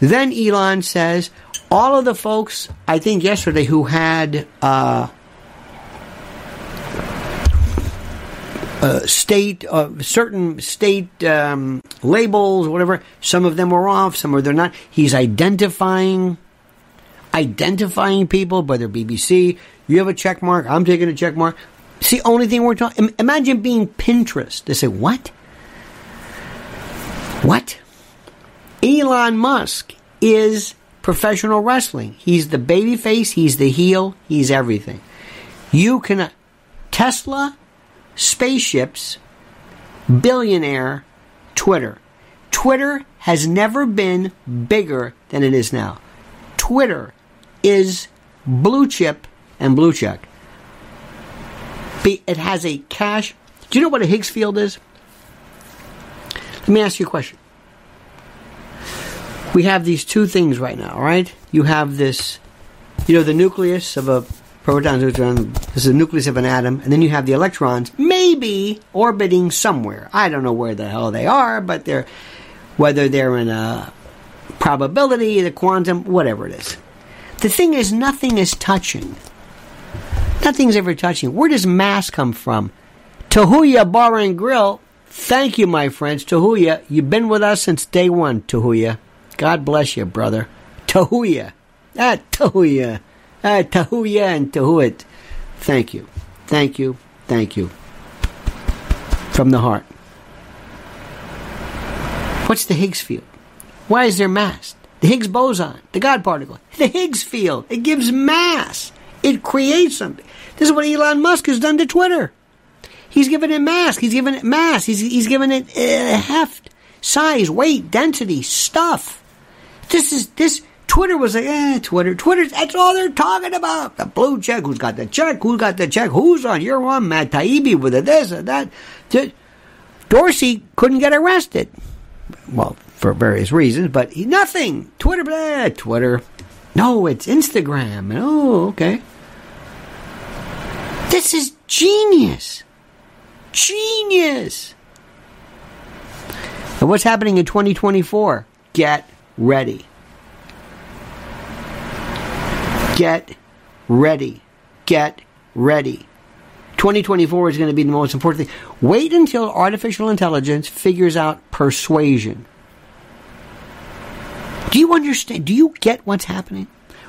Then Elon says, all of the folks, I think yesterday, who had uh, uh, state, uh, certain state um, labels, whatever, some of them were off, some of them not. He's identifying, identifying people, whether BBC, you have a check mark, I'm taking a check mark. It's the only thing we're talking. Imagine being Pinterest. They say, what? What? Elon Musk is professional wrestling. He's the baby face, he's the heel, he's everything. You can uh, Tesla, spaceships, billionaire, Twitter. Twitter has never been bigger than it is now. Twitter is blue chip and blue check. It has a cash. Do you know what a Higgs field is? Let me ask you a question we have these two things right now, right? You have this, you know, the nucleus of a proton, neutron, this is the nucleus of an atom, and then you have the electrons, maybe orbiting somewhere. I don't know where the hell they are, but they're, whether they're in a probability, the quantum, whatever it is. The thing is, nothing is touching. Nothing's ever touching. Where does mass come from? Tahuya Bar and Grill. Thank you, my friends. Tahuya, you've been with us since day one, Tahuya. God bless you, brother. Tahuya. Ah, Tahuya. Ah, Tahuya and Tahuit. Thank you. Thank you. Thank you. From the heart. What's the Higgs field? Why is there mass? The Higgs boson, the God particle, the Higgs field. It gives mass. It creates something. This is what Elon Musk has done to Twitter. He's given it mass. He's given it mass. He's, he's given it uh, heft, size, weight, density, stuff. This is this. Twitter was like, eh, Twitter, Twitter, that's all they're talking about. The blue check, who's got the check, Who's got the check, who's on your one, Matt Taibbi with the this and that. Dorsey couldn't get arrested. Well, for various reasons, but he, nothing. Twitter, blah, Twitter. No, it's Instagram. Oh, okay. This is genius. Genius. And what's happening in 2024? Get ready. Get ready. Get ready. 2024 is going to be the most important thing. Wait until artificial intelligence figures out persuasion. Do you understand? Do you get what's happening?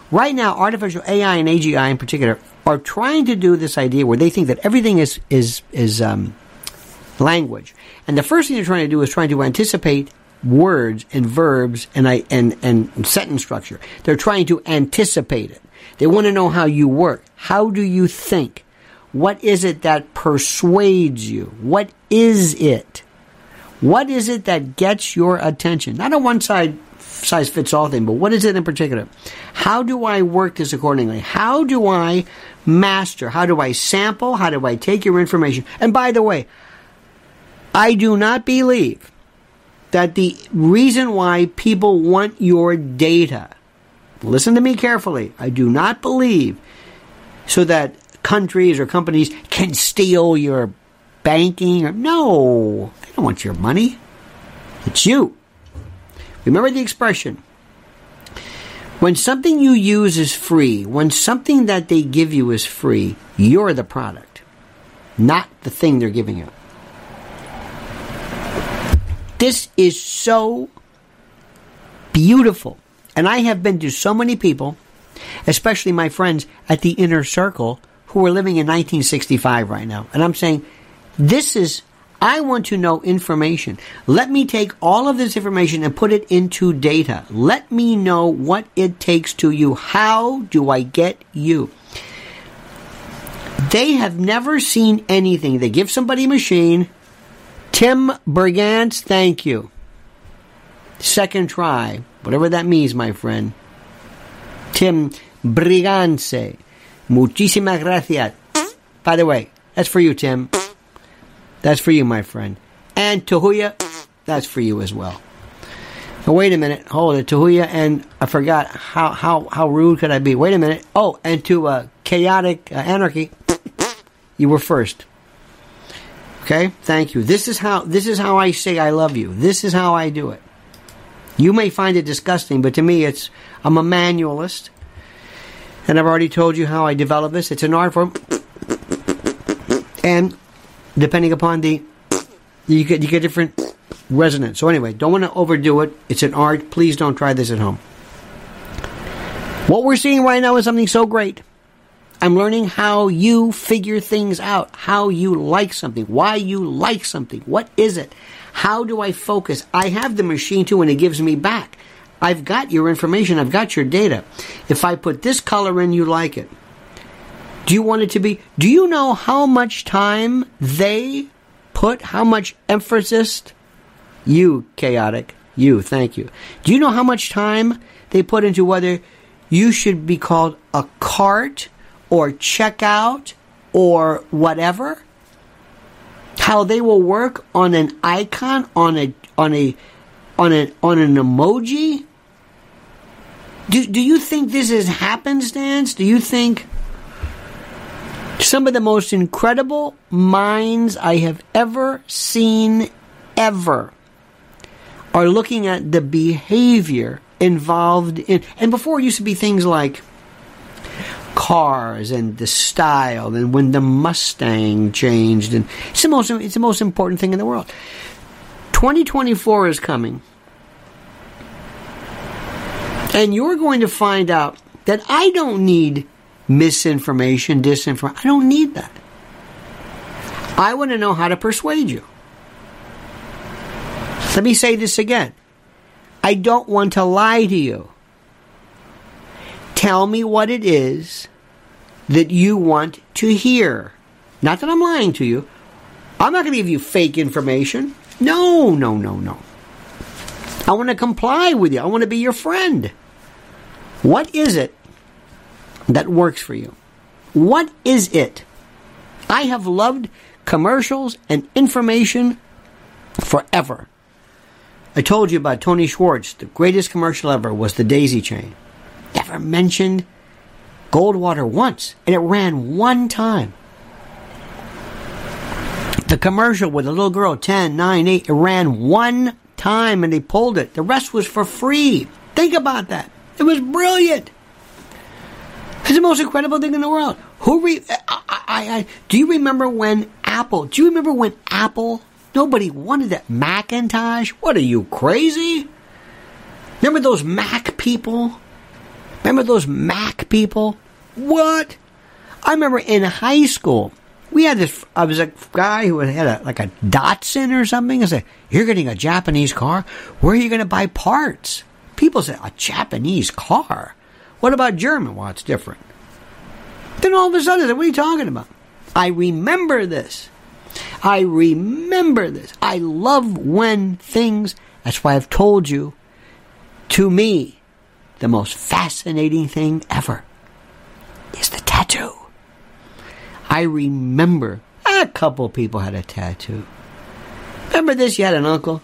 Right now, artificial AI and AGI in particular are trying to do this idea where they think that everything is is is um, language, and the first thing they're trying to do is trying to anticipate words and verbs and, I, and, and sentence structure. They're trying to anticipate it. They want to know how you work. How do you think? What is it that persuades you? What is it? What is it that gets your attention? Not a one side size fits all thing, but what is it in particular? How do I work this accordingly? How do I master? How do I sample? How do I take your information? And by the way, I do not believe that the reason why people want your data, listen to me carefully, I do not believe so that countries or companies can steal your banking or no, they don't want your money. It's you. Remember the expression. When something you use is free, when something that they give you is free, you're the product, not the thing they're giving you. This is so beautiful. And I have been to so many people, especially my friends at the inner circle, who are living in 1965 right now. And I'm saying, this is, I want to know information. Let me take all of this information and put it into data. Let me know what it takes to you. How do I get you? They have never seen anything. They give somebody a machine, Tim Bergantz, thank you. Second try, whatever that means, my friend. Tim Brigance, muchísimas gracias. By the way, that's for you, Tim. That's for you, my friend. And Tahuya, that's for you as well. Now, wait a minute. Hold it. Tahuya, and I forgot how, how, how rude could I be? Wait a minute. Oh, and to uh, Chaotic uh, Anarchy, you were first. Okay? Thank you. This is how this is how I say I love you. This is how I do it. You may find it disgusting, but to me it's I'm a manualist. And I've already told you how I develop this. It's an art form. And depending upon the you get you get different resonance. So anyway, don't want to overdo it. It's an art. Please don't try this at home. What we're seeing right now is something so great. I'm learning how you figure things out, how you like something, why you like something, what is it? How do I focus? I have the machine too, and it gives me back. I've got your information, I've got your data. If I put this color in, you like it. Do you want it to be? Do you know how much time they put, how much emphasis? You, chaotic, you, thank you. Do you know how much time they put into whether you should be called a cart or checkout or whatever, how they will work on an icon, on a on a on a on an emoji. Do do you think this is happenstance? Do you think some of the most incredible minds I have ever seen ever are looking at the behavior involved in and before it used to be things like cars and the style and when the Mustang changed and it's the most it's the most important thing in the world. 2024 is coming. And you're going to find out that I don't need misinformation, disinformation. I don't need that. I want to know how to persuade you. Let me say this again. I don't want to lie to you. Tell me what it is that you want to hear. Not that I'm lying to you. I'm not going to give you fake information. No, no, no, no. I want to comply with you. I want to be your friend. What is it that works for you? What is it? I have loved commercials and information forever. I told you about Tony Schwartz. The greatest commercial ever was the daisy chain never mentioned Goldwater once, and it ran one time. The commercial with the little girl, 10, 9, 8, it ran one time and they pulled it. The rest was for free. Think about that. It was brilliant. It's the most incredible thing in the world. Who re- I, I, I, do you remember when Apple? Do you remember when Apple? Nobody wanted that Macintosh. What are you crazy? Remember those Mac people? Remember those Mac people? What? I remember in high school, We had this. I was a guy who had a like a Datsun or something. I said, "You're getting a Japanese car. Where are you going to buy parts?" People said, "A Japanese car." What about German? Well, it's different. Then all of a sudden, what are you talking about? I remember this. I remember this. I love when things. That's why I've told you. To me, the most fascinating thing ever is the tattoo. I remember a couple people had a tattoo. Remember this? You had an uncle,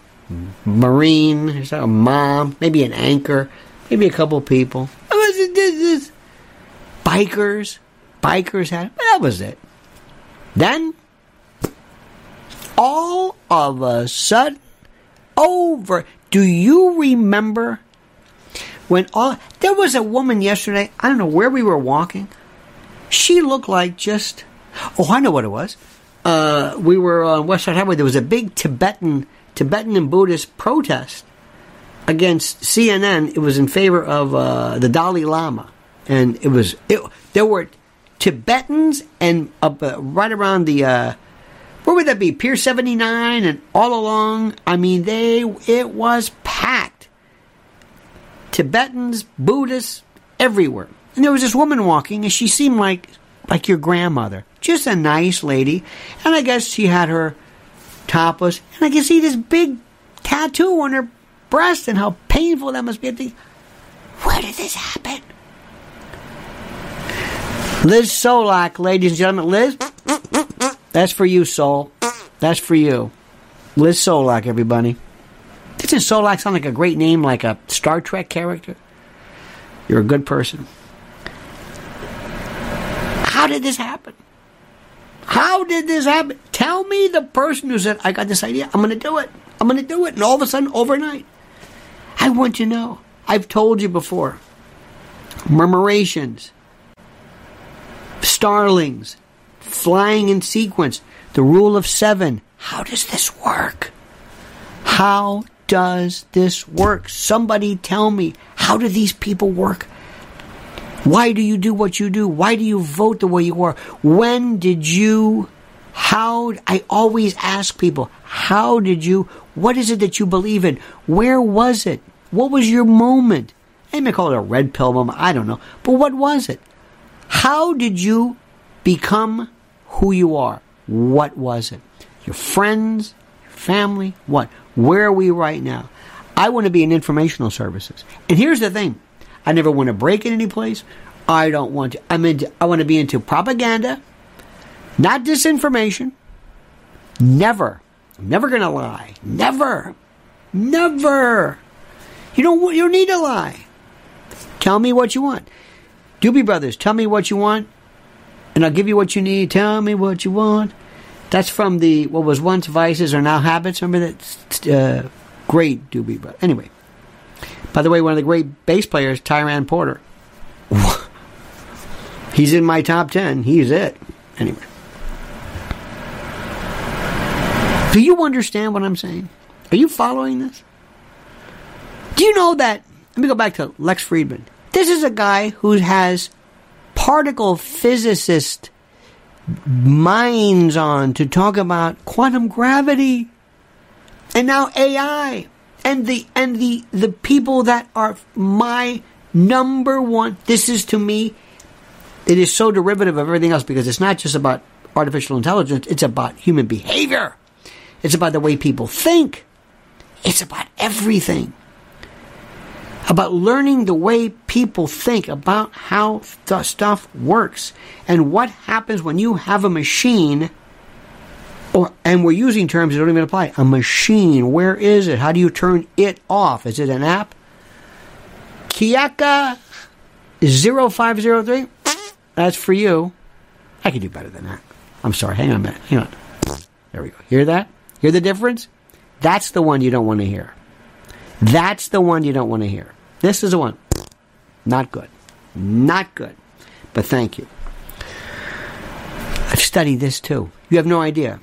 Marine, a mom, maybe an anchor, maybe a couple people. Bikers, bikers had. That was it. Then, all of a sudden, over. Do you remember when all there was a woman yesterday? I don't know where we were walking. She looked like just. Oh, I know what it was. Uh, we were on West Side Highway. There was a big Tibetan Tibetan and Buddhist protest against CNN. It was in favor of uh, the Dalai Lama, and it was it, there were Tibetans and up uh, right around the uh, where would that be? Pier seventy nine and all along. I mean, they it was packed. Tibetans, Buddhists, everywhere. And there was this woman walking, and she seemed like like your grandmother, just a nice lady. And I guess she had her topless, and I can see this big tattoo on her breast, and how painful that must be. Where did this happen? Liz Solak, ladies and gentlemen. Liz, that's for you, Sol. That's for you. Liz Solak, everybody. Doesn't Solak sound like a great name, like a Star Trek character? You're a good person. How did this happen? How did this happen? Tell me the person who said, I got this idea, I'm going to do it. I'm going to do it. And all of a sudden, overnight. I want to know. I've told you before. Murmurations, starlings, flying in sequence, the rule of seven. How does this work? How does this work? Somebody tell me. How do these people work? Why do you do what you do? Why do you vote the way you are? When did you, how, I always ask people, how did you, what is it that you believe in? Where was it? What was your moment? They may call it a red pill moment, I don't know. But what was it? How did you become who you are? What was it? Your friends, your family, what? Where are we right now? I want to be in informational services. And here's the thing. I never want to break in any place. I don't want to. I'm into. I want to be into propaganda, not disinformation. Never. I'm never going to lie. Never. Never. You don't. You don't need to lie. Tell me what you want. Doobie Brothers, tell me what you want, and I'll give you what you need. Tell me what you want. That's from the what was once vices are now habits. Remember that uh, great Doobie Brothers. Anyway, by the way, one of the great bass players, Tiran Porter. [laughs] He's in my top ten. He's it. Anyway. Do you understand what I'm saying? Are you following this? Do you know that? Let me go back to Lex Fridman. This is a guy who has particle physicist minds on to talk about quantum gravity and now AI and the and the the people that are my number one this is to me it is so derivative of everything else because it's not just about artificial intelligence it's about human behavior it's about the way people think. It's about everything. About learning the way people think about how the stuff works and what happens when you have a machine or and we're using terms that don't even apply. A machine. Where is it? How do you turn it off? Is it an app? Kiaka 0503 that's for you. I can do better than that. I'm sorry. Hang on a minute. Hang on. There we go. Hear that hear the difference that's the one you don't want to hear that's the one you don't want to hear this is the one. Not good. Not good. But thank you. I've studied this too. You have no idea.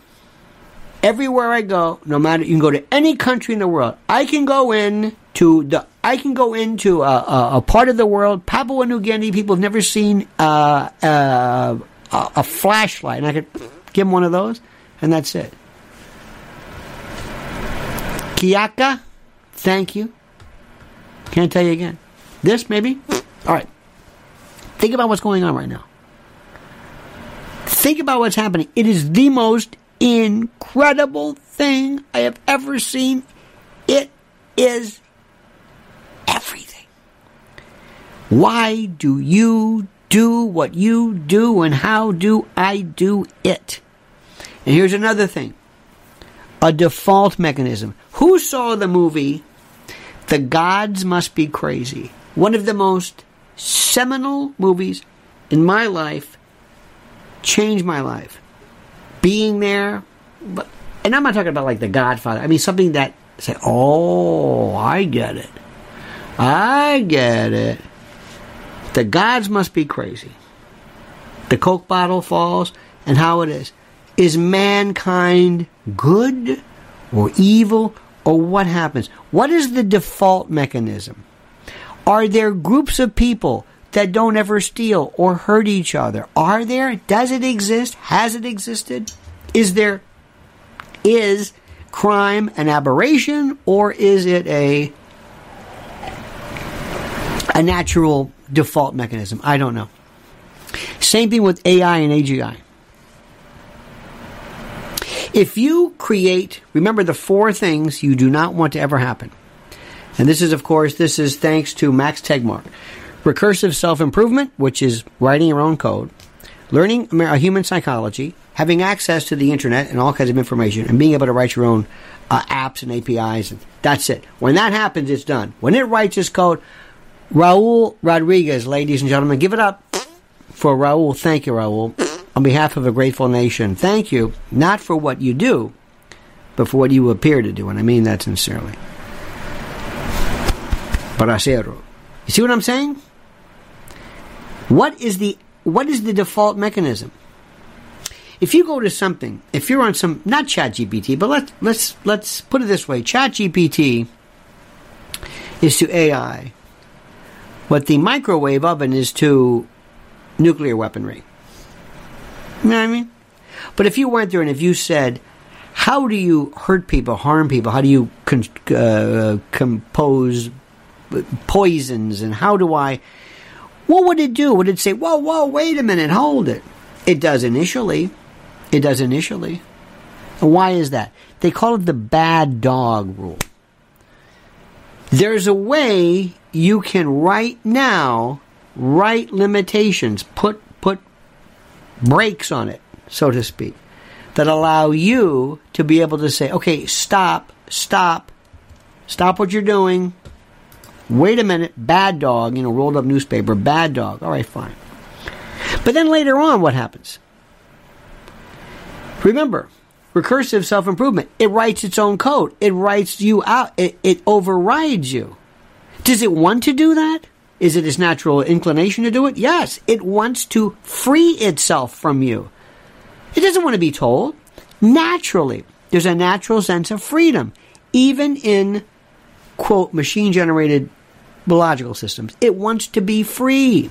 Everywhere I go, no matter you can go to any country in the world, I can go in to the I can go into a, a, a part of the world, Papua New Guinea. People have never seen uh, uh, a, a flashlight, and I could Give them one of those, and that's it. Kiaka, thank you. Can't tell you again. This, maybe? All right. Think about what's going on right now. Think about what's happening. It is the most incredible thing I have ever seen. It is everything. Why do you do what you do and how do I do it? And here's another thing a default mechanism. Who saw the movie The Gods Must Be Crazy? One of the most seminal movies in my life, changed my life. Being there, but, and I'm not talking about like The Godfather. I mean something that say, "Oh, I get it, I get it." The gods must be crazy. The Coke bottle falls, and how it is. Is mankind good or evil, or what happens? What is the default mechanism? Are there groups of people that don't ever steal or hurt each other? Are there? Does it exist? Has it existed? Is there? Is crime an aberration or is it a a natural default mechanism? I don't know. Same thing with AI and AGI. If you create, remember the four things you do not want to ever happen. And this is, of course, this is thanks to Max Tegmark. Recursive self improvement, which is writing your own code, learning a human psychology, having access to the internet and all kinds of information, and being able to write your own uh, apps and APIs. And that's it. When that happens, it's done. When it writes its code, Raul Rodriguez, ladies and gentlemen, give it up for Raul. Thank you, Raul. On behalf of a grateful nation, thank you, not for what you do, but for what you appear to do. And I mean that sincerely. Bracero. You see what I'm saying? What is the what is the default mechanism? If you go to something, if you're on some not Chat GPT, but let's let's let's put it this way: Chat GPT is to AI what the microwave oven is to nuclear weaponry. You know what I mean? But if you went there and if you said, how do you hurt people, harm people? How do you con- uh, compose poisons? And how do I. What would it do? Would it say, whoa, whoa, wait a minute, hold it? It does initially. It does initially. And why is that? They call it the bad dog rule. There's a way you can right now write limitations, put put brakes on it, so to speak, that allow you to be able to say, okay, stop, stop, stop what you're doing. Wait a minute, bad dog, you know, rolled up newspaper, bad dog. All right, fine. But then later on, what happens? Remember, recursive self improvement. It writes its own code. It writes you out. It, it overrides you. Does it want to do that? Is it its natural inclination to do it? Yes. It wants to free itself from you. It doesn't want to be told. Naturally, there's a natural sense of freedom, even in, quote, machine generated biological systems. It wants to be free.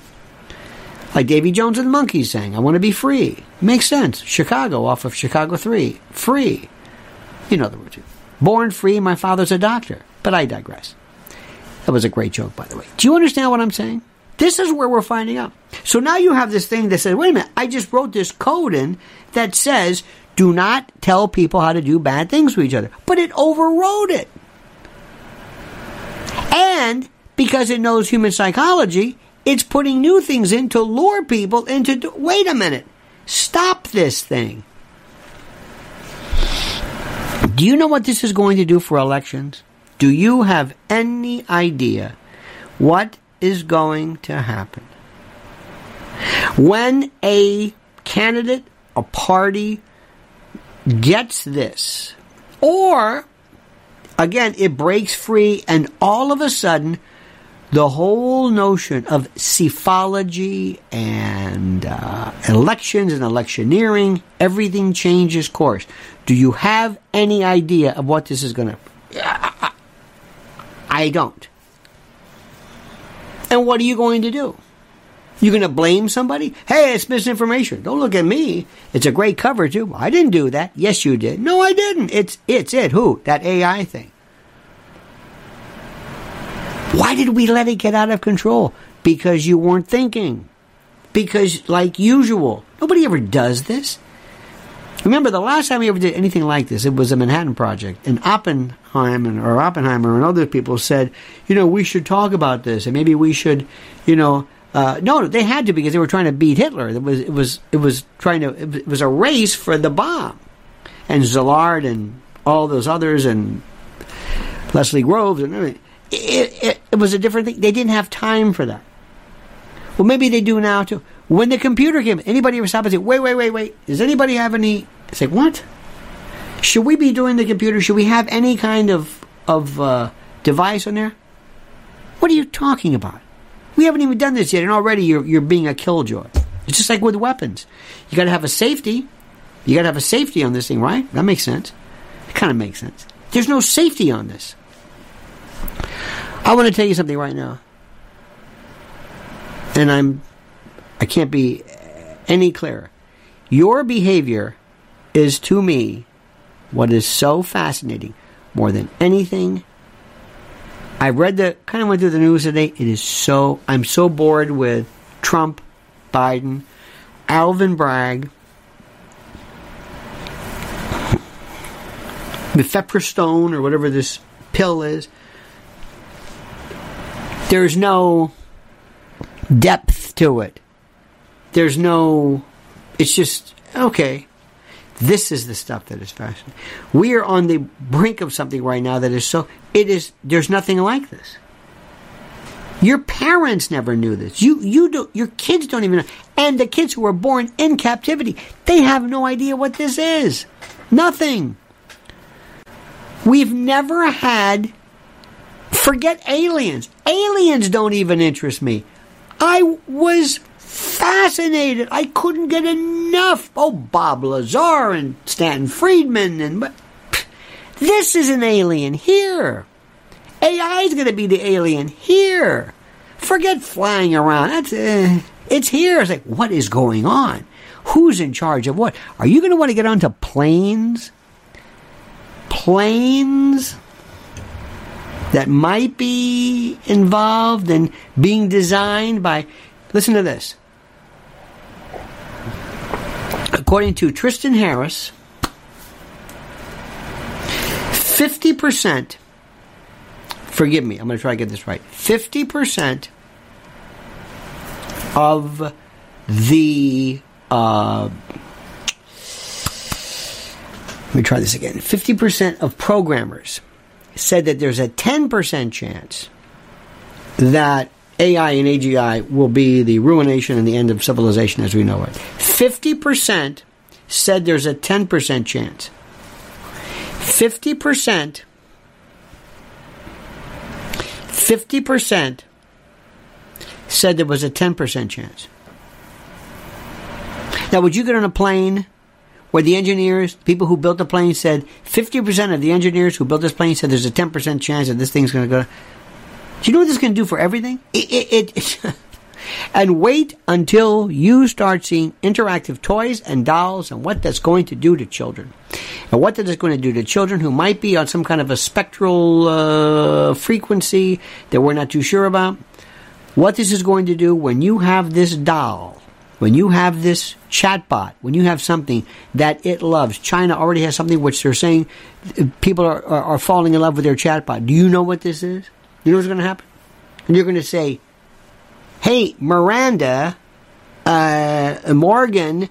Like Davy Jones and the Monkees saying, I want to be free. Makes sense. Chicago off of Chicago 3. Free. You know the words. Born free, my father's a doctor. But I digress. That was a great joke, by the way. Do you understand what I'm saying? This is where we're finding out. So now you have this thing that says, wait a minute, I just wrote this code in that says, do not tell people how to do bad things to each other. But it overrode it. And because it knows human psychology, it's putting new things in to lure people into. Wait a minute. Stop this thing. Do you know what this is going to do for elections? Do you have any idea what is going to happen? When a candidate, a party gets this, or again, it breaks free and all of a sudden the whole notion of psephology and uh, elections and electioneering, everything changes course. Do you have any idea of what this is going to? I don't. And what are you going to do? You're going to blame somebody? Hey, it's misinformation. Don't look at me. It's a great cover too. I didn't do that. Yes, you did. No, I didn't. It's it's it. Who? That AI thing. Why did we let it get out of control? Because you weren't thinking. Because, like usual, nobody ever does this. Remember, the last time we ever did anything like this, it was a Manhattan Project. And Oppenheimer, or Oppenheimer and other people said, you know, we should talk about this, and maybe we should, you know, uh, no, they had to because they were trying to beat Hitler. It was, it was, it was trying to, it was a race for the bomb. And Szilard and all those others and Leslie Groves and everything. It, it, it was a different thing. They didn't have time for that. Well, maybe they do now too. When the computer came, anybody ever stop and say, wait, wait, wait, wait, does anybody have any? It's like, what? Should we be doing the computer? Should we have any kind of, of uh, device on there? What are you talking about? We haven't even done this yet, and already you're, you're being a killjoy. It's just like with weapons. You got to have a safety. You got to have a safety on this thing, right? That makes sense. It kind of makes sense. There's no safety on this. I want to tell you something right now. And I'm I can't be any clearer. Your behavior is to me what is so fascinating more than anything. I read the kind of went through the news today. It is so I'm so bored with Trump, Biden, Alvin Bragg, mifepristone or whatever this pill is. There's no depth to it. There's no, it's just, okay, this is the stuff that is fascinating. We are on the brink of something right now that is so, it is, there's nothing like this. Your parents never knew this. You, you do, your kids don't even know. And the kids who were born in captivity, they have no idea what this is. Nothing. We've never had, forget aliens. Aliens don't even interest me. I was fascinated. I couldn't get enough. Oh, Bob Lazar and Stanton Friedman and but this is an alien here. AI is going to be the alien here. Forget flying around. That's uh, it's here. It's like what is going on? Who's in charge of what? Are you going to want to get onto planes? Planes that might be involved in being designed by. Listen to this. According to Tristan Harris, 50%, forgive me, I'm going to try to get this right, 50% of the, uh, let me try this again, 50% of programmers said that there's a 10% chance that AI and AGI will be the ruination and the end of civilization as we know it. 50% said there's a 10% chance. 50% 50% said there was a 10% chance. Now, would you get on a plane where the engineers, people who built the plane, said 50% of the engineers who built this plane said there's a 10% chance that this thing's going to go? Do you know what this can do for everything? It, it, it [laughs] and wait until you start seeing interactive toys and dolls and what that's going to do to children. And what that is going to do to children who might be on some kind of a spectral uh, frequency that we're not too sure about. What this is going to do when you have this doll, when you have this chatbot, when you have something that it loves. China already has something which they're saying people are, are, are falling in love with their chatbot. Do you know what this is? You know what's going to happen? And you're going to say, hey, Miranda, uh, Morgan,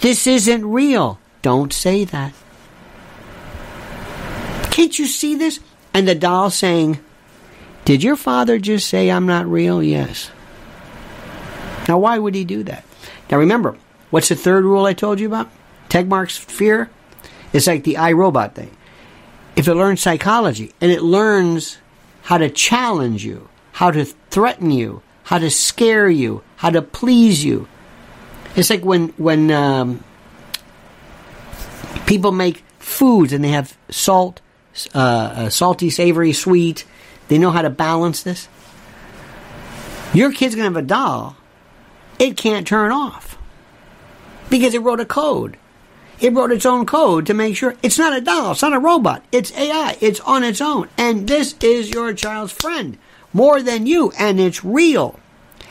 this isn't real. Don't say that. Can't you see this? And the doll saying, Did your father just say I'm not real? Yes. Now, why would he do that? Now, remember, what's the third rule I told you about? Tegmark's fear? It's like the iRobot thing. If it learns psychology and it learns how to challenge you, how to threaten you, how to scare you, how to please you. It's like when when um, people make foods and they have salt, uh, uh, salty, savory, sweet. They know how to balance this. Your kid's gonna have a doll it can't turn off because it wrote a code. It wrote its own code to make sure it's not a doll, it's not a robot, it's AI, it's on its own. And this is your child's friend more than you, and it's real.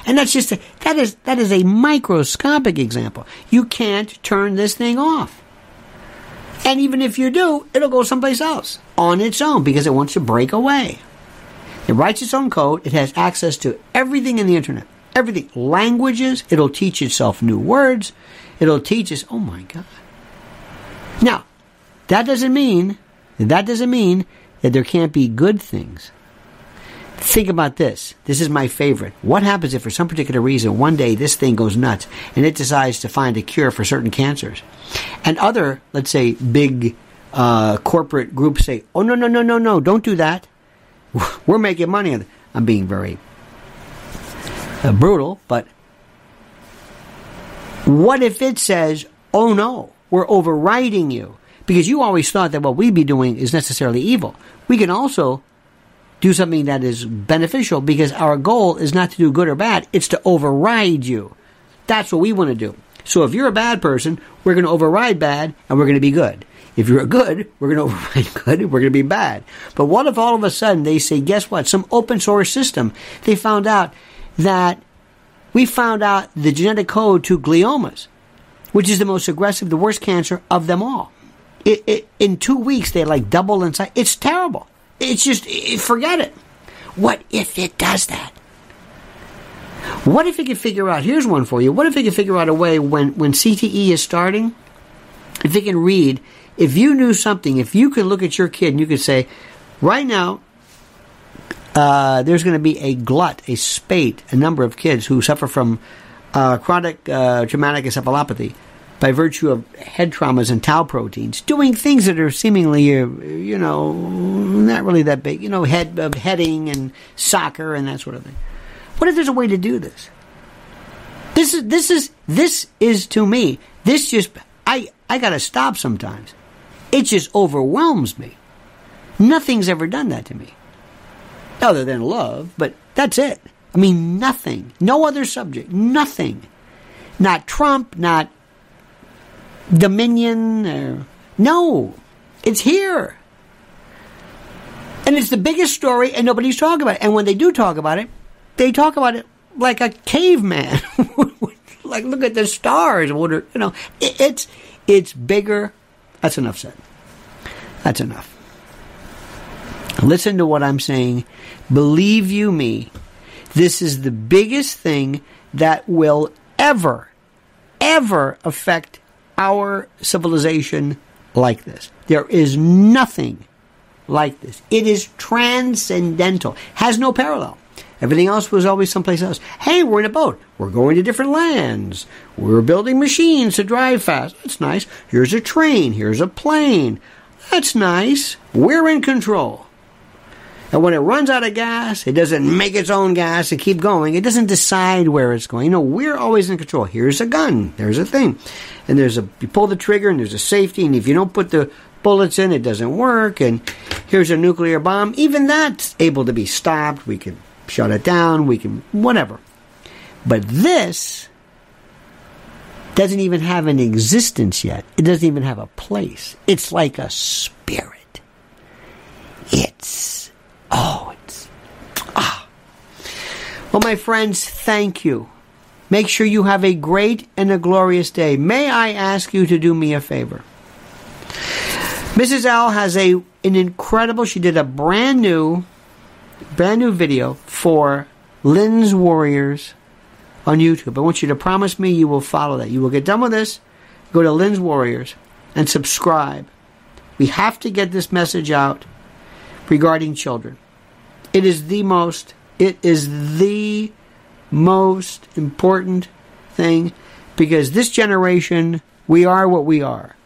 And that's just a, that is that is a microscopic example. You can't turn this thing off. And even if you do, it'll go someplace else on its own because it wants to break away. It writes its own code. It has access to everything in the internet. Everything. Languages. It'll teach itself new words. It'll teach us, oh my God. Now, that doesn't mean, that doesn't mean that there can't be good things. Think about this. This is my favorite. What happens if, for some particular reason, one day this thing goes nuts and it decides to find a cure for certain cancers? And other, let's say, big uh, corporate groups say, oh, no, no, no, no, no, don't do that. [laughs] We're making money. I'm being very uh, brutal, but what if it says, oh, no, we're overriding you? Because you always thought that what we'd be doing is necessarily evil. We can also do something that is beneficial because our goal is not to do good or bad, it's to override you. That's what we want to do. So if you're a bad person, we're going to override bad and we're going to be good. If you're a good, we're going to [laughs] override good and we're going to be bad. But what if all of a sudden they say, guess what? Some open source system, they found out that we found out the genetic code to gliomas, which is the most aggressive, the worst cancer of them all. It, it, in two weeks, they like double in size. It's terrible. It's just, forget it. What if it does that? What if it could figure out, here's one for you, what if it could figure out a way when, when CTE is starting, if it can read, if you knew something, if you could look at your kid and you could say, right now, uh, there's going to be a glut, a spate, a number of kids who suffer from uh, chronic uh, traumatic encephalopathy by virtue of head traumas and tau proteins, doing things that are seemingly, uh, you know, not really that big, you know, head of heading and soccer and that sort of thing. What if there's a way to do this? This is this is this is to me. This just I I got to stop sometimes. It just overwhelms me. Nothing's ever done that to me. Other than love, but that's it. I mean, nothing. No other subject. Nothing. Not Trump, not Dominion. Or, no. It's here. And it's the biggest story, and nobody's talking about it. And when they do talk about it, they talk about it like a caveman. [laughs] like, look at the stars. You know, it's it's bigger. That's enough said. That's enough. Listen to what I'm saying. Believe you me, this is the biggest thing that will ever, ever affect our civilization like this. There is nothing like this. It is transcendental, has no parallel. Everything else was always someplace else. Hey, we're in a boat. We're going to different lands. We're building machines to drive fast. That's nice. Here's a train. Here's a plane. That's nice. We're in control. And when it runs out of gas, it doesn't make its own gas and keep going. It doesn't decide where it's going. You know, we're always in control. Here's a gun. There's a thing. And there's a, you pull the trigger and there's a safety. And if you don't put the bullets in, it doesn't work. And here's a nuclear bomb. Even that's able to be stopped. We can shut it down. We can, whatever. But this doesn't even have an existence yet. It doesn't even have a place. It's like a spirit. It's Oh, it's. Ah. Well, my friends, thank you. Make sure you have a great and a glorious day. May I ask you to do me a favor? Mrs. L has a an incredible. She did a brand new, brand new video for Lynn's Warriors on YouTube. I want you to promise me you will follow that. You will get done with this, go to Lynn's Warriors, and subscribe. We have to get this message out regarding children. It is the most, it is the most important thing because this generation, we are what we are.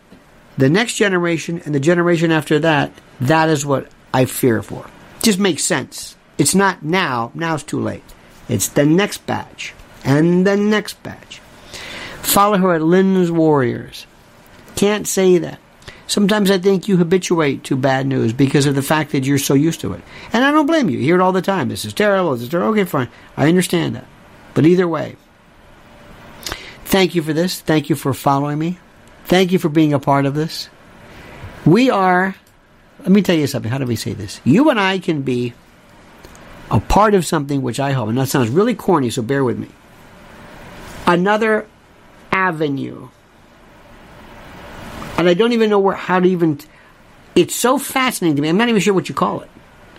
The next generation and the generation after that, that is what I fear for. Just makes sense. It's not now, now it's too late. It's the next batch and the next batch. Follow her at Lynn's Warriors. Can't say that. Sometimes I think you habituate to bad news because of the fact that you're so used to it. And I don't blame you. You hear it all the time. This is terrible. This is terrible. Okay, fine. I understand that. But either way, Thank you for this. Thank you for following me. Thank you for being a part of this. We are, let me tell you something. How do we say this? You and I can be a part of something which I hope, and that sounds really corny, so bear with me. Another avenue. And I don't even know where, how to even, it's so fascinating to me. I'm not even sure what you call it.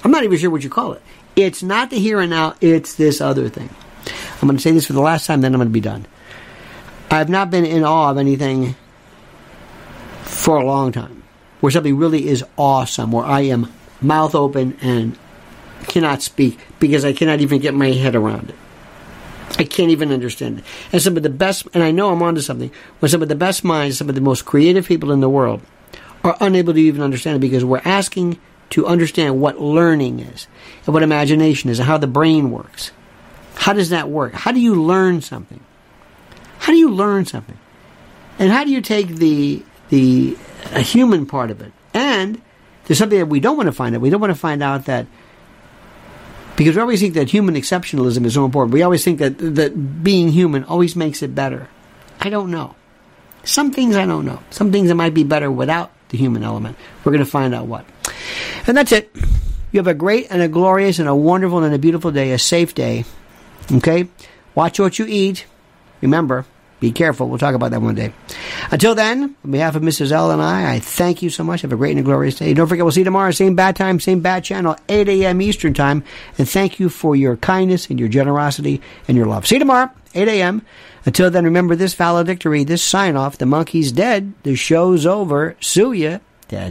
I'm not even sure what you call it. It's not the here and now, it's this other thing. I'm going to say this for the last time, then I'm going to be done. I've not been in awe of anything for a long time, where something really is awesome, where I am mouth open and cannot speak because I cannot even get my head around it. I can't even understand it. And some of the best, and I know I'm onto something, when some of the best minds, some of the most creative people in the world are unable to even understand it because we're asking to understand what learning is and what imagination is and how the brain works. How does that work? How do you learn something? How do you learn something? And how do you take the the human part of it? And there's something that we don't want to find out. We don't want to find out that because we always think that human exceptionalism is so important. We always think that that being human always makes it better. I don't know. Some things I don't know. Some things that might be better without the human element. We're going to find out what. And that's it. You have a great and a glorious and a wonderful and a beautiful day, a safe day. Okay? Watch what you eat. Remember, be careful. We'll talk about that one day. Until then, on behalf of Mrs. L and I, I thank you so much. Have a great and glorious day. Don't forget, we'll see you tomorrow, same bad time, same bad channel, 8 a.m. Eastern Time. And thank you for your kindness and your generosity and your love. See you tomorrow, 8 a.m. Until then, remember this valedictory, this sign off. The monkey's dead. The show's over. Sue ya. Da